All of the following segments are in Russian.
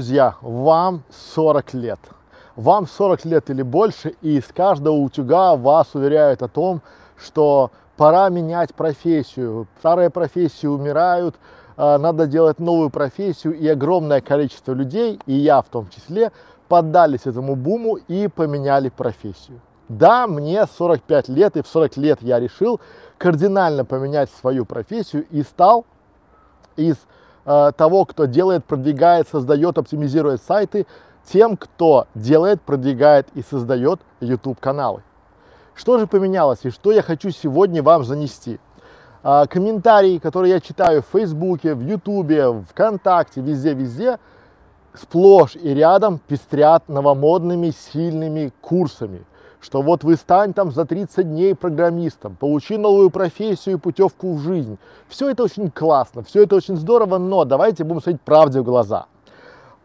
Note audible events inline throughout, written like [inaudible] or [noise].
Друзья, вам 40 лет. Вам 40 лет или больше, и из каждого утюга вас уверяют о том, что пора менять профессию. Старые профессии умирают, а, надо делать новую профессию, и огромное количество людей, и я в том числе, поддались этому буму и поменяли профессию. Да, мне 45 лет, и в 40 лет я решил кардинально поменять свою профессию и стал из э, того, кто делает, продвигает, создает, оптимизирует сайты, тем, кто делает, продвигает и создает YouTube каналы. Что же поменялось и что я хочу сегодня вам занести? А, комментарии, которые я читаю в Фейсбуке, в Ютубе, ВКонтакте, везде-везде, сплошь и рядом пестрят новомодными сильными курсами что вот вы стань там за 30 дней программистом, получи новую профессию и путевку в жизнь. Все это очень классно, все это очень здорово, но давайте будем смотреть правде в глаза.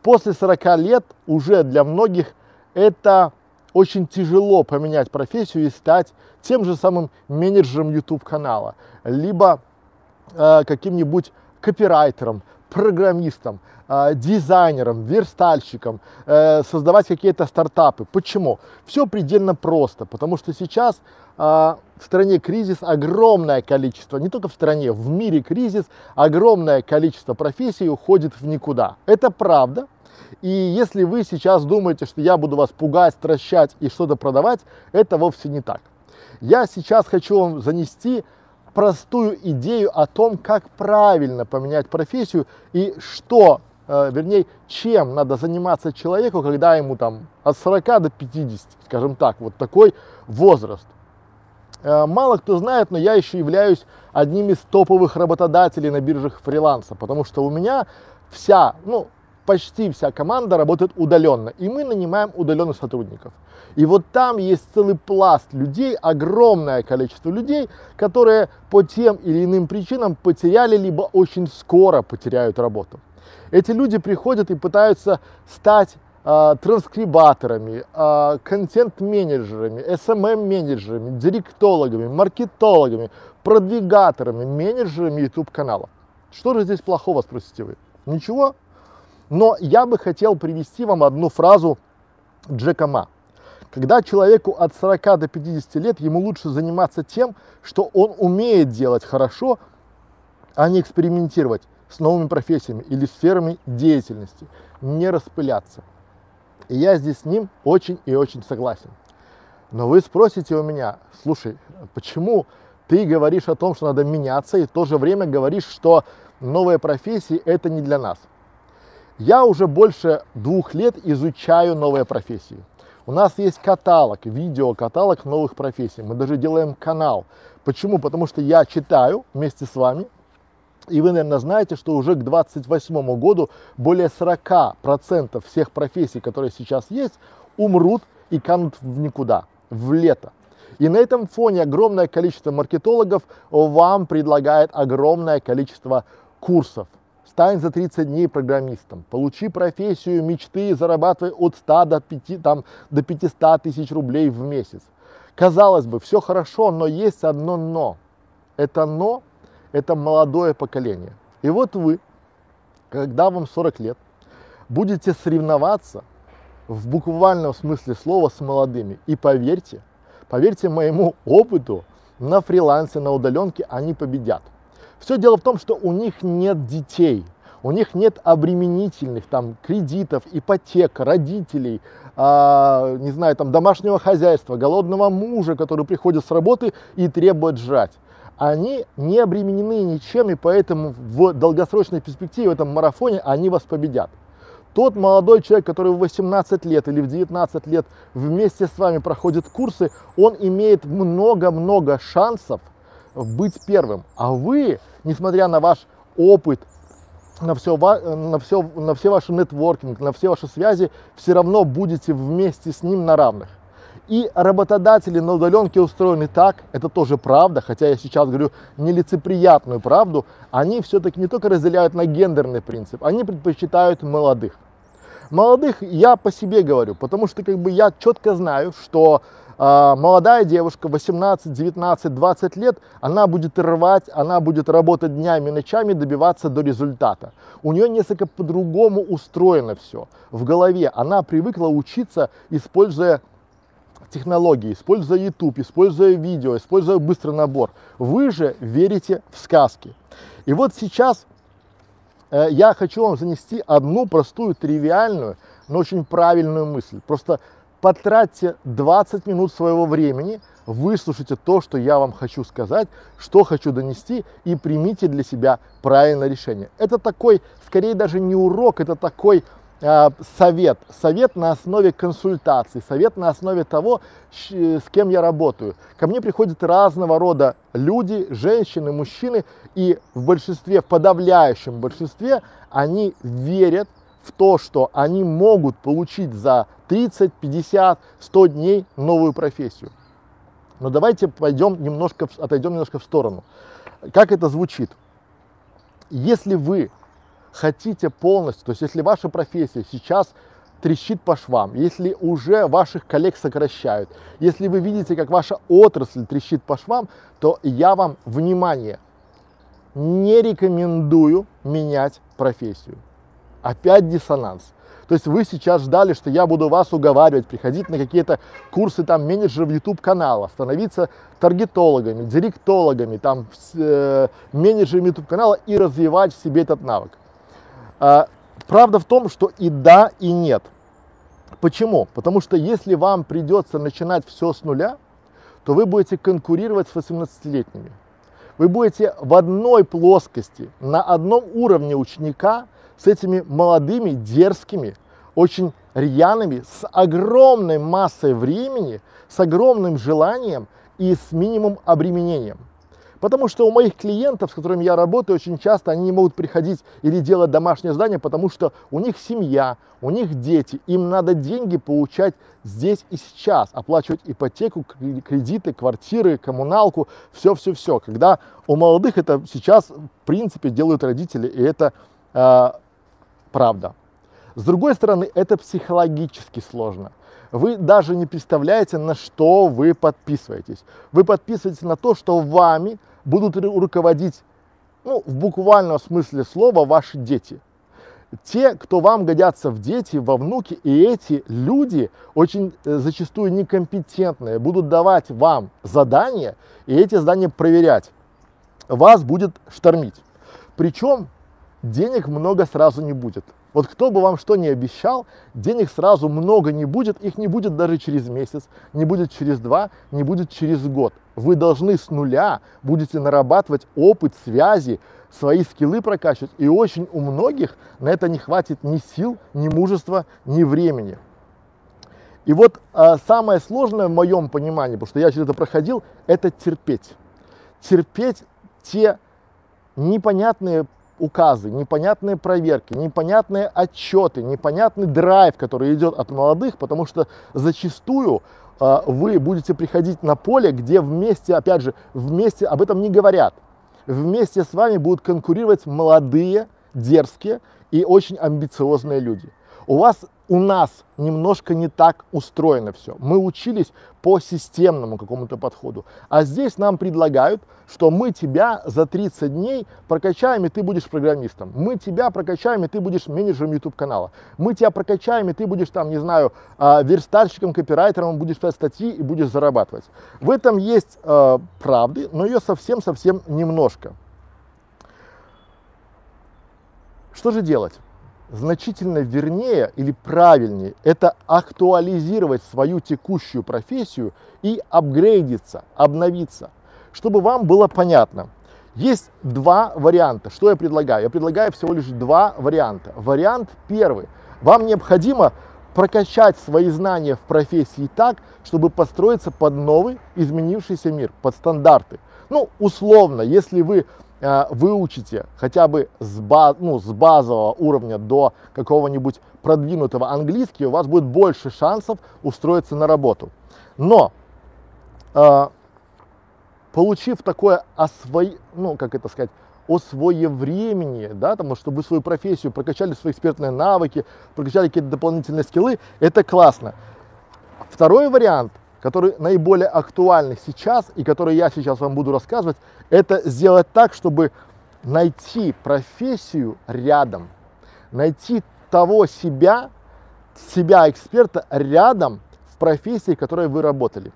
После 40 лет уже для многих это очень тяжело поменять профессию и стать тем же самым менеджером YouTube канала, либо э, каким-нибудь копирайтером, программистом, дизайнером, верстальщиком, э, создавать какие-то стартапы. Почему? Все предельно просто, потому что сейчас э, в стране кризис огромное количество, не только в стране, в мире кризис, огромное количество профессий уходит в никуда. Это правда. И если вы сейчас думаете, что я буду вас пугать, стращать и что-то продавать, это вовсе не так. Я сейчас хочу вам занести простую идею о том, как правильно поменять профессию и что, э, вернее, чем надо заниматься человеку, когда ему там от 40 до 50, скажем так, вот такой возраст. Э, мало кто знает, но я еще являюсь одним из топовых работодателей на биржах фриланса, потому что у меня вся, ну, почти вся команда работает удаленно, и мы нанимаем удаленных сотрудников. И вот там есть целый пласт людей, огромное количество людей, которые по тем или иным причинам потеряли, либо очень скоро потеряют работу. Эти люди приходят и пытаются стать э, транскрибаторами, э, контент-менеджерами, SMM-менеджерами, эм директологами, маркетологами, продвигаторами, менеджерами YouTube-канала. Что же здесь плохого, спросите вы? Ничего, но я бы хотел привести вам одну фразу Джека Ма. Когда человеку от 40 до 50 лет, ему лучше заниматься тем, что он умеет делать хорошо, а не экспериментировать с новыми профессиями или сферами деятельности, не распыляться. И я здесь с ним очень и очень согласен. Но вы спросите у меня, слушай, почему ты говоришь о том, что надо меняться, и в то же время говоришь, что новые профессии это не для нас. Я уже больше двух лет изучаю новые профессии. У нас есть каталог, видеокаталог новых профессий. Мы даже делаем канал. Почему? Потому что я читаю вместе с вами, и вы, наверное, знаете, что уже к 2028 году более 40% всех профессий, которые сейчас есть, умрут и канут в никуда, в лето. И на этом фоне огромное количество маркетологов вам предлагает огромное количество курсов, стань за 30 дней программистом, получи профессию мечты, зарабатывай от 100 до, 5, там, до 500 тысяч рублей в месяц. Казалось бы, все хорошо, но есть одно но. Это но, это молодое поколение. И вот вы, когда вам 40 лет, будете соревноваться в буквальном смысле слова с молодыми. И поверьте, поверьте моему опыту, на фрилансе, на удаленке они победят. Все дело в том, что у них нет детей, у них нет обременительных там кредитов, ипотек, родителей, э, не знаю, там домашнего хозяйства, голодного мужа, который приходит с работы и требует жрать. Они не обременены ничем, и поэтому в долгосрочной перспективе, в этом марафоне, они вас победят. Тот молодой человек, который в 18 лет или в 19 лет вместе с вами проходит курсы, он имеет много-много шансов – быть первым. А вы, несмотря на ваш опыт, на все, на все, на все ваши нетворкинг, на все ваши связи, все равно будете вместе с ним на равных. И работодатели на удаленке устроены так, это тоже правда, хотя я сейчас говорю нелицеприятную правду, они все-таки не только разделяют на гендерный принцип, они предпочитают молодых. Молодых я по себе говорю, потому что как бы я четко знаю, что а, молодая девушка, 18, 19, 20 лет, она будет рвать, она будет работать днями, ночами, добиваться до результата. У нее несколько по-другому устроено все в голове. Она привыкла учиться, используя технологии, используя YouTube, используя видео, используя быстрый набор. Вы же верите в сказки. И вот сейчас э, я хочу вам занести одну простую, тривиальную, но очень правильную мысль. Просто потратьте 20 минут своего времени, выслушайте то, что я вам хочу сказать, что хочу донести и примите для себя правильное решение. Это такой, скорее даже не урок, это такой совет. Совет на основе консультаций, совет на основе того, с кем я работаю. Ко мне приходят разного рода люди, женщины, мужчины, и в большинстве, в подавляющем большинстве, они верят в то, что они могут получить за 30, 50, 100 дней новую профессию. Но давайте пойдем немножко, отойдем немножко в сторону. Как это звучит? Если вы хотите полностью, то есть если ваша профессия сейчас трещит по швам, если уже ваших коллег сокращают, если вы видите, как ваша отрасль трещит по швам, то я вам, внимание, не рекомендую менять профессию. Опять диссонанс. То есть вы сейчас ждали, что я буду вас уговаривать, приходить на какие-то курсы там менеджеров YouTube канала, становиться таргетологами, директологами, там э, менеджерами YouTube канала и развивать в себе этот навык. А, правда в том, что и да, и нет. Почему? Потому что если вам придется начинать все с нуля, то вы будете конкурировать с 18-летними. Вы будете в одной плоскости, на одном уровне ученика с этими молодыми, дерзкими, очень рьяными, с огромной массой времени, с огромным желанием и с минимум обременением. Потому что у моих клиентов, с которыми я работаю, очень часто они не могут приходить или делать домашнее задание, потому что у них семья, у них дети, им надо деньги получать здесь и сейчас, оплачивать ипотеку, кредиты, квартиры, коммуналку, все-все-все. Когда у молодых это сейчас, в принципе, делают родители, и это э, правда. С другой стороны, это психологически сложно. Вы даже не представляете, на что вы подписываетесь. Вы подписываетесь на то, что вами будут руководить, ну, в буквальном смысле слова, ваши дети. Те, кто вам годятся в дети, во внуки, и эти люди очень э, зачастую некомпетентные, будут давать вам задания, и эти задания проверять. Вас будет штормить. Причем денег много сразу не будет. Вот кто бы вам что ни обещал, денег сразу много не будет, их не будет даже через месяц, не будет через два, не будет через год. Вы должны с нуля будете нарабатывать опыт, связи, свои скиллы прокачивать. И очень у многих на это не хватит ни сил, ни мужества, ни времени. И вот а, самое сложное в моем понимании, потому что я через это проходил, это терпеть. Терпеть те непонятные указы, непонятные проверки, непонятные отчеты, непонятный драйв, который идет от молодых, потому что зачастую э, вы будете приходить на поле, где вместе, опять же, вместе об этом не говорят. Вместе с вами будут конкурировать молодые, дерзкие и очень амбициозные люди. У вас у нас немножко не так устроено все. Мы учились по системному какому-то подходу. А здесь нам предлагают, что мы тебя за 30 дней прокачаем, и ты будешь программистом. Мы тебя прокачаем, и ты будешь менеджером YouTube канала. Мы тебя прокачаем, и ты будешь там, не знаю, а, верстальщиком, копирайтером, будешь писать статьи и будешь зарабатывать. В этом есть э, правды, но ее совсем-совсем немножко. Что же делать? Значительно вернее или правильнее это актуализировать свою текущую профессию и апгрейдиться, обновиться, чтобы вам было понятно. Есть два варианта. Что я предлагаю? Я предлагаю всего лишь два варианта. Вариант первый. Вам необходимо прокачать свои знания в профессии так, чтобы построиться под новый изменившийся мир, под стандарты. Ну, условно, если вы выучите хотя бы с, баз, ну, с базового уровня до какого-нибудь продвинутого английский, у вас будет больше шансов устроиться на работу. Но э, получив такое освой, ну, как это сказать, освоевремение, да, там, чтобы вы свою профессию прокачали свои экспертные навыки, прокачали какие-то дополнительные скиллы, это классно. Второй вариант – который наиболее актуальный сейчас и который я сейчас вам буду рассказывать, это сделать так, чтобы найти профессию рядом, найти того себя, себя эксперта рядом в профессии, в которой вы работали.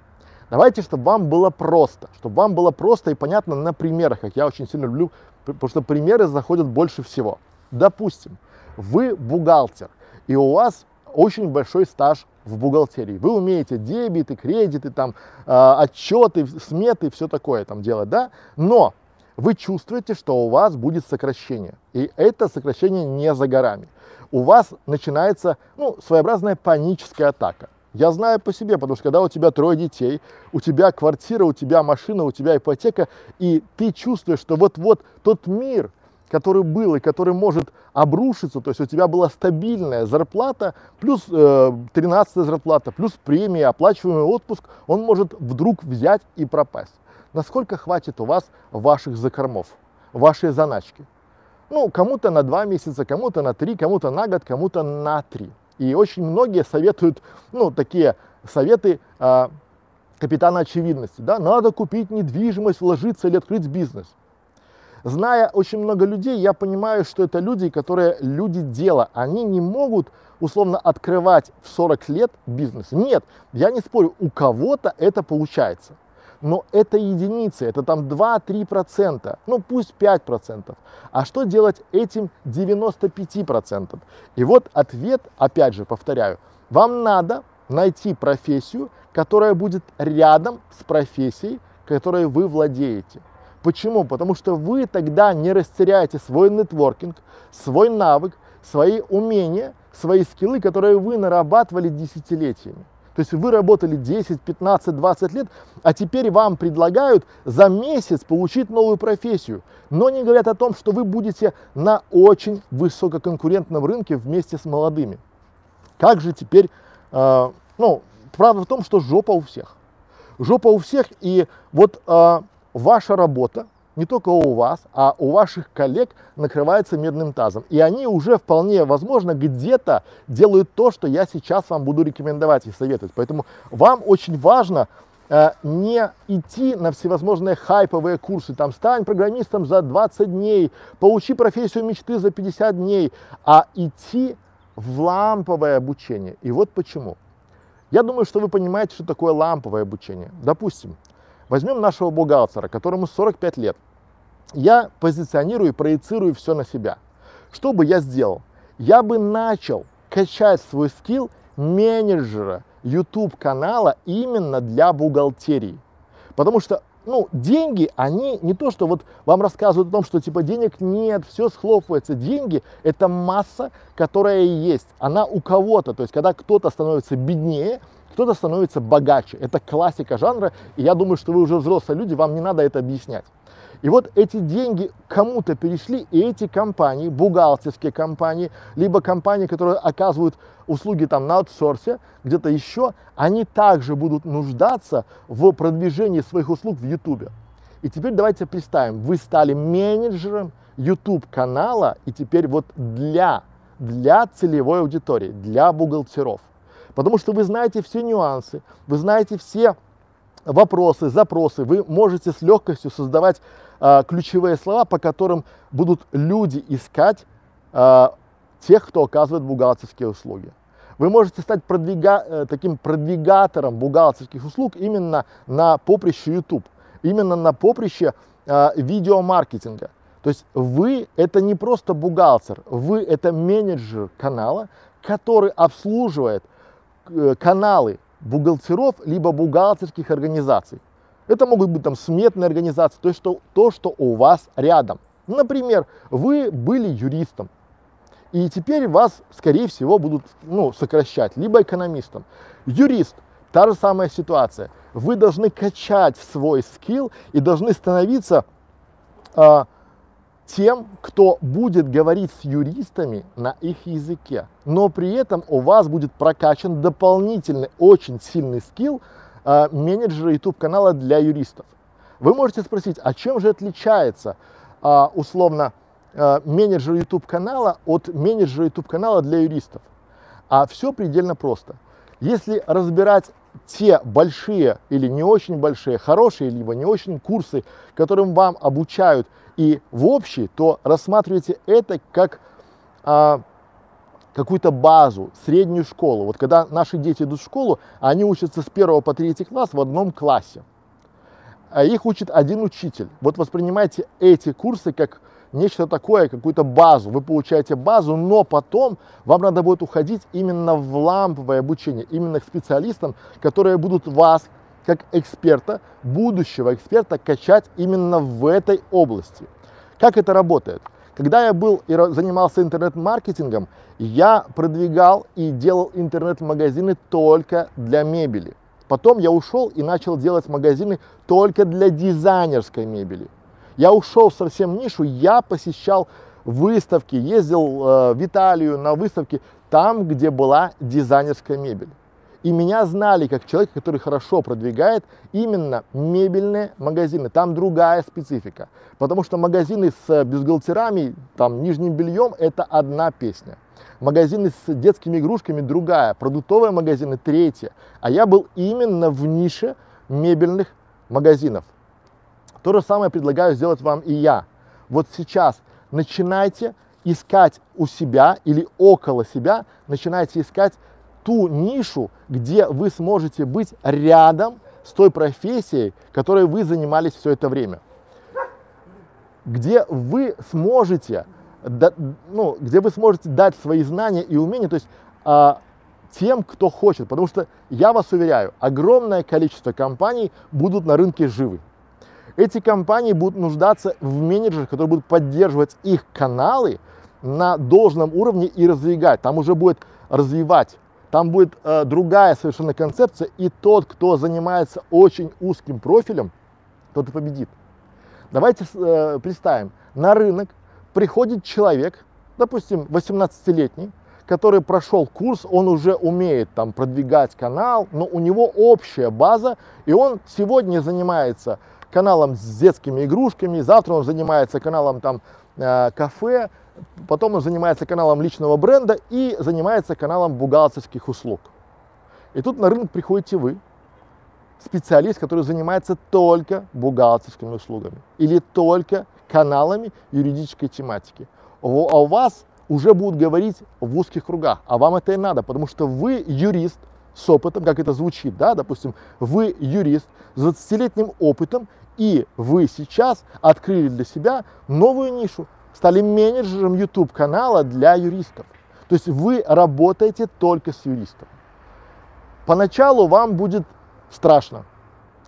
Давайте, чтобы вам было просто, чтобы вам было просто и понятно на примерах, как я очень сильно люблю, потому что примеры заходят больше всего. Допустим, вы бухгалтер, и у вас очень большой стаж в бухгалтерии. Вы умеете дебиты, кредиты, там, э, отчеты, сметы, все такое там делать, да? Но вы чувствуете, что у вас будет сокращение. И это сокращение не за горами. У вас начинается ну, своеобразная паническая атака. Я знаю по себе, потому что когда у тебя трое детей, у тебя квартира, у тебя машина, у тебя ипотека, и ты чувствуешь, что вот-вот тот мир, который был и который может обрушиться, то есть у тебя была стабильная зарплата, плюс э, 13 зарплата, плюс премия, оплачиваемый отпуск, он может вдруг взять и пропасть. Насколько хватит у вас ваших закормов, вашей заначки? Ну, кому-то на два месяца, кому-то на три, кому-то на год, кому-то на три. И очень многие советуют, ну, такие советы э, капитана очевидности, да, надо купить недвижимость, вложиться или открыть бизнес. Зная очень много людей, я понимаю, что это люди, которые люди дела. Они не могут условно открывать в 40 лет бизнес. Нет, я не спорю, у кого-то это получается. Но это единицы, это там 2-3%, ну пусть 5%. А что делать этим 95%? И вот ответ, опять же, повторяю, вам надо найти профессию, которая будет рядом с профессией, которой вы владеете. Почему? Потому что вы тогда не растеряете свой нетворкинг, свой навык, свои умения, свои скиллы, которые вы нарабатывали десятилетиями. То есть вы работали 10, 15, 20 лет, а теперь вам предлагают за месяц получить новую профессию. Но не говорят о том, что вы будете на очень высококонкурентном рынке вместе с молодыми. Как же теперь, э, ну, правда в том, что жопа у всех. Жопа у всех, и вот э, ваша работа, не только у вас, а у ваших коллег накрывается медным тазом. И они уже вполне возможно где-то делают то, что я сейчас вам буду рекомендовать и советовать. Поэтому вам очень важно э, не идти на всевозможные хайповые курсы, там, стань программистом за 20 дней, получи профессию мечты за 50 дней, а идти в ламповое обучение. И вот почему. Я думаю, что вы понимаете, что такое ламповое обучение. Допустим, Возьмем нашего бухгалтера, которому 45 лет. Я позиционирую и проецирую все на себя. Что бы я сделал? Я бы начал качать свой скилл менеджера YouTube канала именно для бухгалтерии. Потому что ну, деньги, они не то, что вот вам рассказывают о том, что типа денег нет, все схлопывается. Деньги – это масса, которая есть. Она у кого-то. То есть, когда кто-то становится беднее, кто-то становится богаче. Это классика жанра, и я думаю, что вы уже взрослые люди, вам не надо это объяснять. И вот эти деньги кому-то перешли, и эти компании, бухгалтерские компании, либо компании, которые оказывают услуги там на аутсорсе, где-то еще, они также будут нуждаться в продвижении своих услуг в YouTube. И теперь давайте представим, вы стали менеджером YouTube канала, и теперь вот для, для целевой аудитории, для бухгалтеров. Потому что вы знаете все нюансы, вы знаете все вопросы, запросы, вы можете с легкостью создавать э, ключевые слова, по которым будут люди искать э, тех, кто оказывает бухгалтерские услуги. Вы можете стать продвига, э, таким продвигатором бухгалтерских услуг именно на поприще YouTube, именно на поприще э, видеомаркетинга. То есть вы это не просто бухгалтер, вы это менеджер канала, который обслуживает Э, каналы бухгалтеров, либо бухгалтерских организаций. Это могут быть там сметные организации, то есть что, то, что у вас рядом. Например, вы были юристом, и теперь вас, скорее всего, будут ну, сокращать, либо экономистом. Юрист, та же самая ситуация. Вы должны качать свой скилл и должны становиться э, тем, кто будет говорить с юристами на их языке. Но при этом у вас будет прокачан дополнительный очень сильный скилл э, менеджера YouTube канала для юристов. Вы можете спросить, а чем же отличается э, условно э, менеджер YouTube канала от менеджера YouTube канала для юристов? А все предельно просто. Если разбирать те большие или не очень большие, хорошие, либо не очень курсы, которым вам обучают и в общий, то рассматривайте это как а, какую-то базу, среднюю школу. Вот когда наши дети идут в школу, они учатся с первого по третий класс в одном классе. А их учит один учитель. Вот воспринимайте эти курсы как нечто такое, какую-то базу. Вы получаете базу, но потом вам надо будет уходить именно в ламповое обучение, именно к специалистам, которые будут вас, как эксперта, будущего эксперта, качать именно в этой области. Как это работает? Когда я был и занимался интернет-маркетингом, я продвигал и делал интернет-магазины только для мебели. Потом я ушел и начал делать магазины только для дизайнерской мебели. Я ушел совсем в нишу, я посещал выставки, ездил э, в Италию на выставки, там, где была дизайнерская мебель. И меня знали как человека, который хорошо продвигает именно мебельные магазины. Там другая специфика. Потому что магазины с бюстгальтерами, там, нижним бельем – это одна песня. Магазины с детскими игрушками – другая. Продуктовые магазины – третья. А я был именно в нише мебельных магазинов. То же самое предлагаю сделать вам и я. Вот сейчас начинайте искать у себя или около себя, начинайте искать ту нишу, где вы сможете быть рядом с той профессией, которой вы занимались все это время. Где вы сможете, да, ну, где вы сможете дать свои знания и умения, то есть а, тем, кто хочет. Потому что я вас уверяю, огромное количество компаний будут на рынке живы. Эти компании будут нуждаться в менеджерах, которые будут поддерживать их каналы на должном уровне и развивать. Там уже будет развивать там будет э, другая совершенно концепция, и тот, кто занимается очень узким профилем, тот и победит. Давайте э, представим, на рынок приходит человек, допустим, 18-летний, который прошел курс, он уже умеет там продвигать канал, но у него общая база, и он сегодня занимается каналом с детскими игрушками, завтра он занимается каналом там э, кафе, потом он занимается каналом личного бренда и занимается каналом бухгалтерских услуг. И тут на рынок приходите вы, специалист, который занимается только бухгалтерскими услугами или только каналами юридической тематики. А у вас уже будут говорить в узких кругах, а вам это и надо, потому что вы юрист с опытом, как это звучит, да, допустим, вы юрист с 20-летним опытом, и вы сейчас открыли для себя новую нишу, стали менеджером YouTube канала для юристов. То есть вы работаете только с юристом. Поначалу вам будет страшно,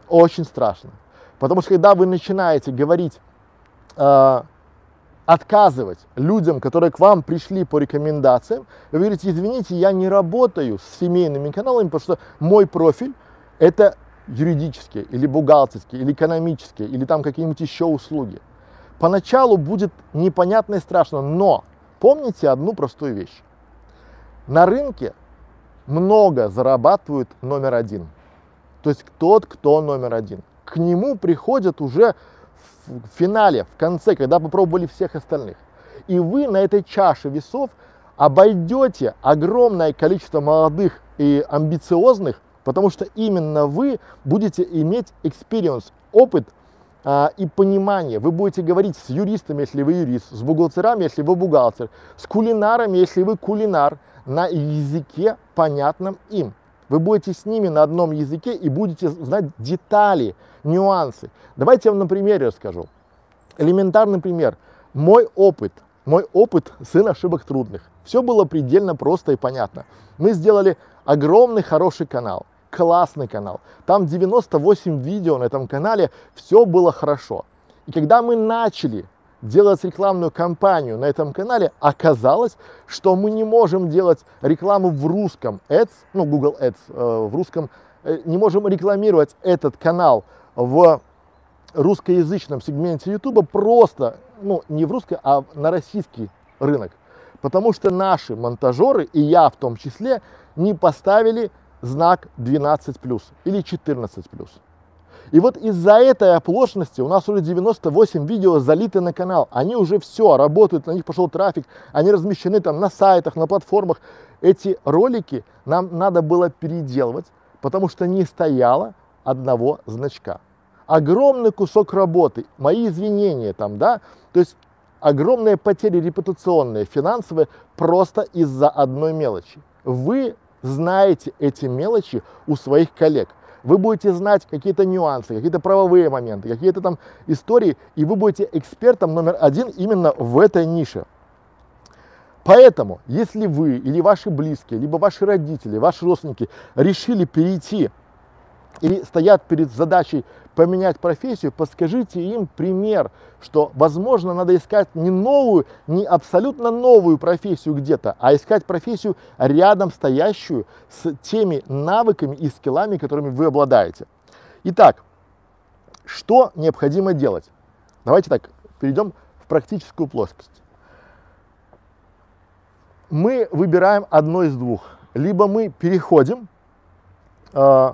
очень страшно. Потому что когда вы начинаете говорить, э, отказывать людям, которые к вам пришли по рекомендациям, вы говорите, извините, я не работаю с семейными каналами, потому что мой профиль это юридические или бухгалтерские, или экономические, или там какие-нибудь еще услуги. Поначалу будет непонятно и страшно, но помните одну простую вещь. На рынке много зарабатывают номер один. То есть тот, кто номер один. К нему приходят уже в финале, в конце, когда попробовали всех остальных. И вы на этой чаше весов обойдете огромное количество молодых и амбициозных, потому что именно вы будете иметь experience, опыт и понимание. Вы будете говорить с юристами, если вы юрист, с бухгалтерами, если вы бухгалтер, с кулинарами, если вы кулинар, на языке, понятном им. Вы будете с ними на одном языке и будете знать детали, нюансы. Давайте я вам на примере расскажу. Элементарный пример. Мой опыт, мой опыт сын ошибок трудных. Все было предельно просто и понятно. Мы сделали огромный хороший канал классный канал. Там 98 видео на этом канале, все было хорошо. И когда мы начали делать рекламную кампанию на этом канале, оказалось, что мы не можем делать рекламу в русском Ads, ну Google Ads э, в русском, э, не можем рекламировать этот канал в русскоязычном сегменте YouTube просто, ну не в русский, а на российский рынок. Потому что наши монтажеры, и я в том числе, не поставили знак 12 плюс или 14 плюс. И вот из-за этой оплошности у нас уже 98 видео залиты на канал. Они уже все, работают, на них пошел трафик, они размещены там на сайтах, на платформах. Эти ролики нам надо было переделывать, Потому что не стояло одного значка. Огромный кусок работы, мои извинения там, да, то есть огромные потери репутационные, финансовые просто из-за одной мелочи. Вы знаете эти мелочи у своих коллег. Вы будете знать какие-то нюансы, какие-то правовые моменты, какие-то там истории, и вы будете экспертом номер один именно в этой нише. Поэтому, если вы или ваши близкие, либо ваши родители, ваши родственники решили перейти или стоят перед задачей поменять профессию, подскажите им пример, что, возможно, надо искать не новую, не абсолютно новую профессию где-то, а искать профессию рядом стоящую с теми навыками и скиллами, которыми вы обладаете. Итак, что необходимо делать? Давайте так, перейдем в практическую плоскость. Мы выбираем одно из двух. Либо мы переходим э,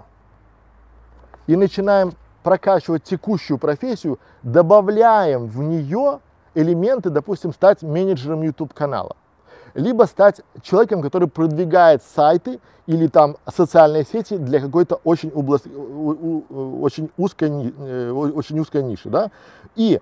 и начинаем прокачивать текущую профессию, добавляем в нее элементы, допустим, стать менеджером YouTube канала, либо стать человеком, который продвигает сайты или там социальные сети для какой-то очень, области, очень, узкой, э, очень узкой ниши. Да? И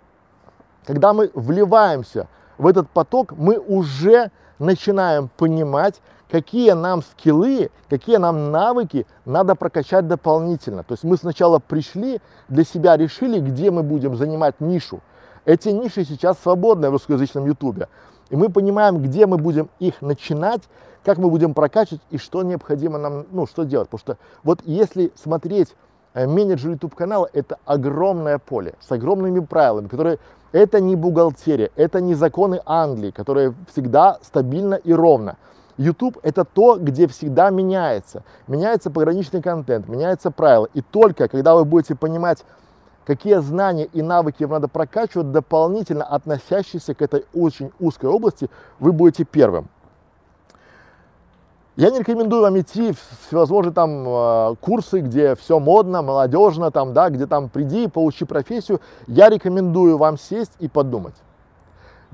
когда мы вливаемся в этот поток, мы уже начинаем понимать, какие нам скиллы, какие нам навыки надо прокачать дополнительно. То есть мы сначала пришли, для себя решили, где мы будем занимать нишу. Эти ниши сейчас свободны в русскоязычном ютубе. И мы понимаем, где мы будем их начинать, как мы будем прокачивать и что необходимо нам, ну, что делать. Потому что вот если смотреть э, менеджер YouTube канала, это огромное поле с огромными правилами, которые это не бухгалтерия, это не законы Англии, которые всегда стабильно и ровно. YouTube это то, где всегда меняется. Меняется пограничный контент, меняются правила. И только когда вы будете понимать, какие знания и навыки вам надо прокачивать, дополнительно относящиеся к этой очень узкой области, вы будете первым. Я не рекомендую вам идти в всевозможные там э, курсы, где все модно, молодежно, там, да, где там приди, получи профессию. Я рекомендую вам сесть и подумать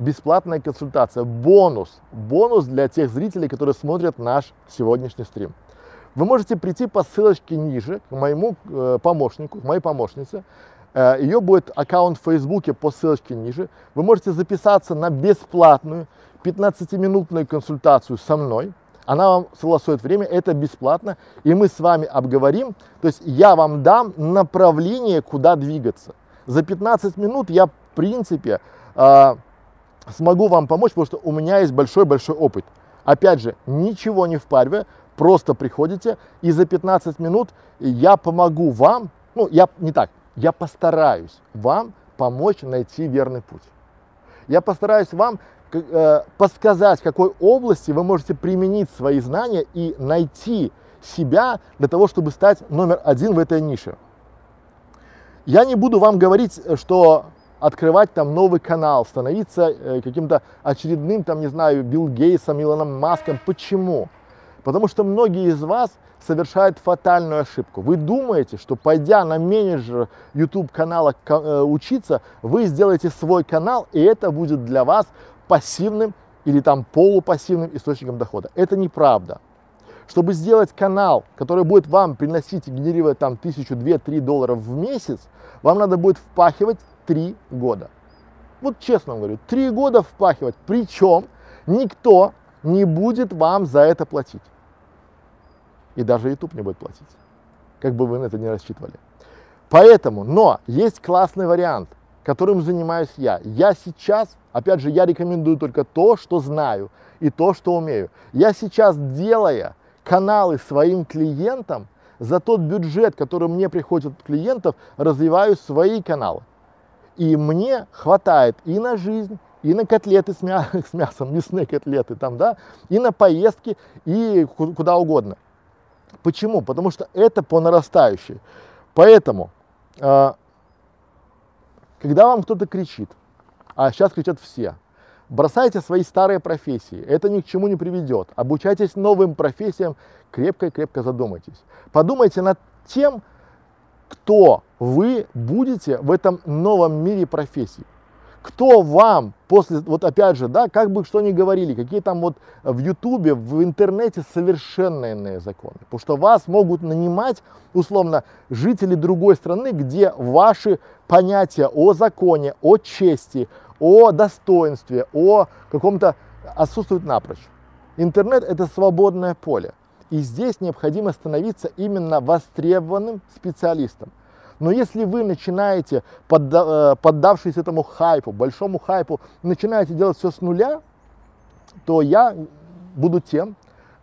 бесплатная консультация, бонус, бонус для тех зрителей, которые смотрят наш сегодняшний стрим. Вы можете прийти по ссылочке ниже к моему э, помощнику, к моей помощнице. Э, ее будет аккаунт в Фейсбуке по ссылочке ниже. Вы можете записаться на бесплатную 15-минутную консультацию со мной. Она вам согласует время, это бесплатно, и мы с вами обговорим. То есть я вам дам направление, куда двигаться. За 15 минут я, в принципе, э, смогу вам помочь, потому что у меня есть большой-большой опыт. Опять же, ничего не впаривая, просто приходите, и за 15 минут я помогу вам, ну, я не так, я постараюсь вам помочь найти верный путь. Я постараюсь вам э, подсказать, в какой области вы можете применить свои знания и найти себя для того, чтобы стать номер один в этой нише. Я не буду вам говорить, что открывать там новый канал, становиться э, каким-то очередным, там, не знаю, Билл Гейтсом, Илоном Маском. Почему? Потому что многие из вас совершают фатальную ошибку. Вы думаете, что пойдя на менеджера YouTube канала э, учиться, вы сделаете свой канал, и это будет для вас пассивным или там полупассивным источником дохода. Это неправда. Чтобы сделать канал, который будет вам приносить генерировать там тысячу, две, три долларов в месяц, вам надо будет впахивать три года. Вот честно говорю, три года впахивать, причем никто не будет вам за это платить. И даже YouTube не будет платить, как бы вы на это не рассчитывали. Поэтому, но есть классный вариант, которым занимаюсь я. Я сейчас, опять же, я рекомендую только то, что знаю и то, что умею. Я сейчас, делая каналы своим клиентам, за тот бюджет, который мне приходит от клиентов, развиваю свои каналы. И мне хватает и на жизнь, и на котлеты с, мя [laughs] с мясом, мясные котлеты там, да, и на поездки, и куда угодно. Почему? Потому что это по нарастающей. Поэтому, э, когда вам кто-то кричит, а сейчас кричат все, бросайте свои старые профессии, это ни к чему не приведет. Обучайтесь новым профессиям, крепко и крепко задумайтесь. Подумайте над тем, кто вы будете в этом новом мире профессий. кто вам после, вот опять же, да, как бы что ни говорили, какие там вот в Ютубе, в интернете совершенно иные законы. Потому что вас могут нанимать, условно, жители другой страны, где ваши понятия о законе, о чести, о достоинстве, о каком-то отсутствуют напрочь. Интернет – это свободное поле. И здесь необходимо становиться именно востребованным специалистом. Но если вы начинаете, э, поддавшись этому хайпу, большому хайпу, начинаете делать все с нуля, то я буду тем,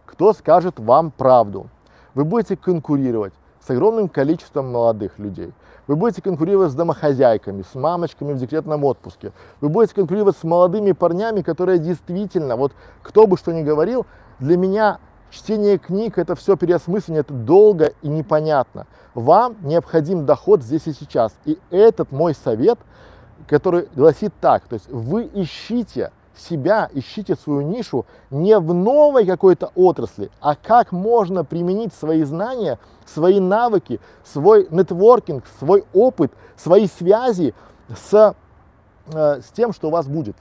кто скажет вам правду. Вы будете конкурировать с огромным количеством молодых людей. Вы будете конкурировать с домохозяйками, с мамочками в декретном отпуске. Вы будете конкурировать с молодыми парнями, которые действительно, вот кто бы что ни говорил, для меня Чтение книг – это все переосмысление, это долго и непонятно. Вам необходим доход здесь и сейчас. И этот мой совет, который гласит так, то есть вы ищите себя, ищите свою нишу не в новой какой-то отрасли, а как можно применить свои знания, свои навыки, свой нетворкинг, свой опыт, свои связи с, э, с тем, что у вас будет.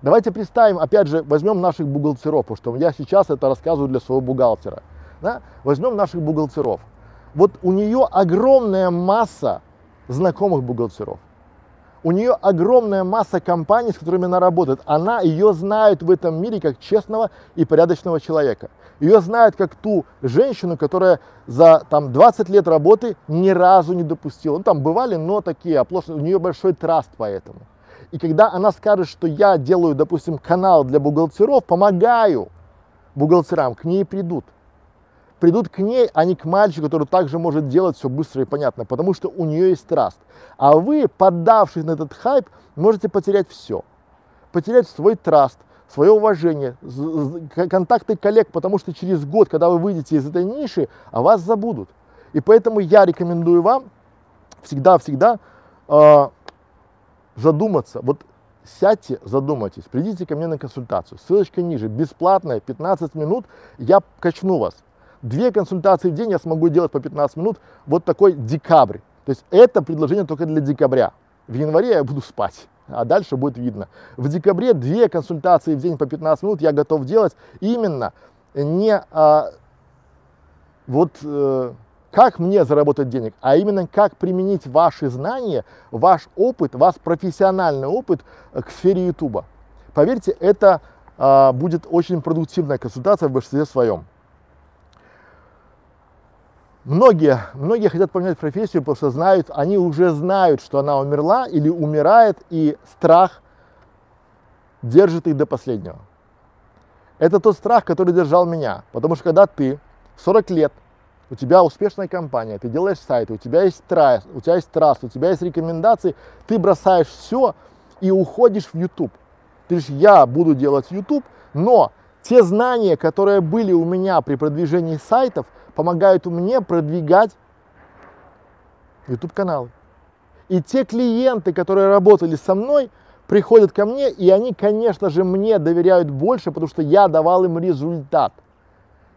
Давайте представим, опять же, возьмем наших бухгалтеров, потому что я сейчас это рассказываю для своего бухгалтера. Да? Возьмем наших бухгалтеров. Вот у нее огромная масса знакомых бухгалтеров. У нее огромная масса компаний, с которыми она работает. Она ее знает в этом мире как честного и порядочного человека. Ее знают как ту женщину, которая за там, 20 лет работы ни разу не допустила. Ну, там бывали, но такие оплошности. У нее большой траст поэтому. И когда она скажет, что я делаю, допустим, канал для бухгалтеров, помогаю бухгалтерам, к ней придут. Придут к ней, а не к мальчику, который также может делать все быстро и понятно, потому что у нее есть траст. А вы, поддавшись на этот хайп, можете потерять все. Потерять свой траст, свое уважение, контакты коллег, потому что через год, когда вы выйдете из этой ниши, о вас забудут. И поэтому я рекомендую вам всегда-всегда э, задуматься, вот сядьте, задумайтесь, придите ко мне на консультацию, ссылочка ниже, бесплатная, 15 минут, я качну вас. Две консультации в день я смогу делать по 15 минут, вот такой декабрь. То есть это предложение только для декабря. В январе я буду спать, а дальше будет видно. В декабре две консультации в день по 15 минут я готов делать именно не а, вот э, как мне заработать денег, а именно как применить ваши знания, ваш опыт, ваш профессиональный опыт э, к сфере YouTube. Поверьте, это а, будет очень продуктивная консультация в большинстве своем. Многие, многие хотят поменять профессию, потому что знают, они уже знают, что она умерла или умирает, и страх держит их до последнего. Это тот страх, который держал меня, потому что когда ты 40 лет у тебя успешная компания, ты делаешь сайт, у тебя есть трасс, у тебя есть трасс, у тебя есть рекомендации, ты бросаешь все и уходишь в YouTube. Ты говоришь, я буду делать YouTube, но те знания, которые были у меня при продвижении сайтов, помогают мне продвигать YouTube каналы. И те клиенты, которые работали со мной, приходят ко мне, и они, конечно же, мне доверяют больше, потому что я давал им результат.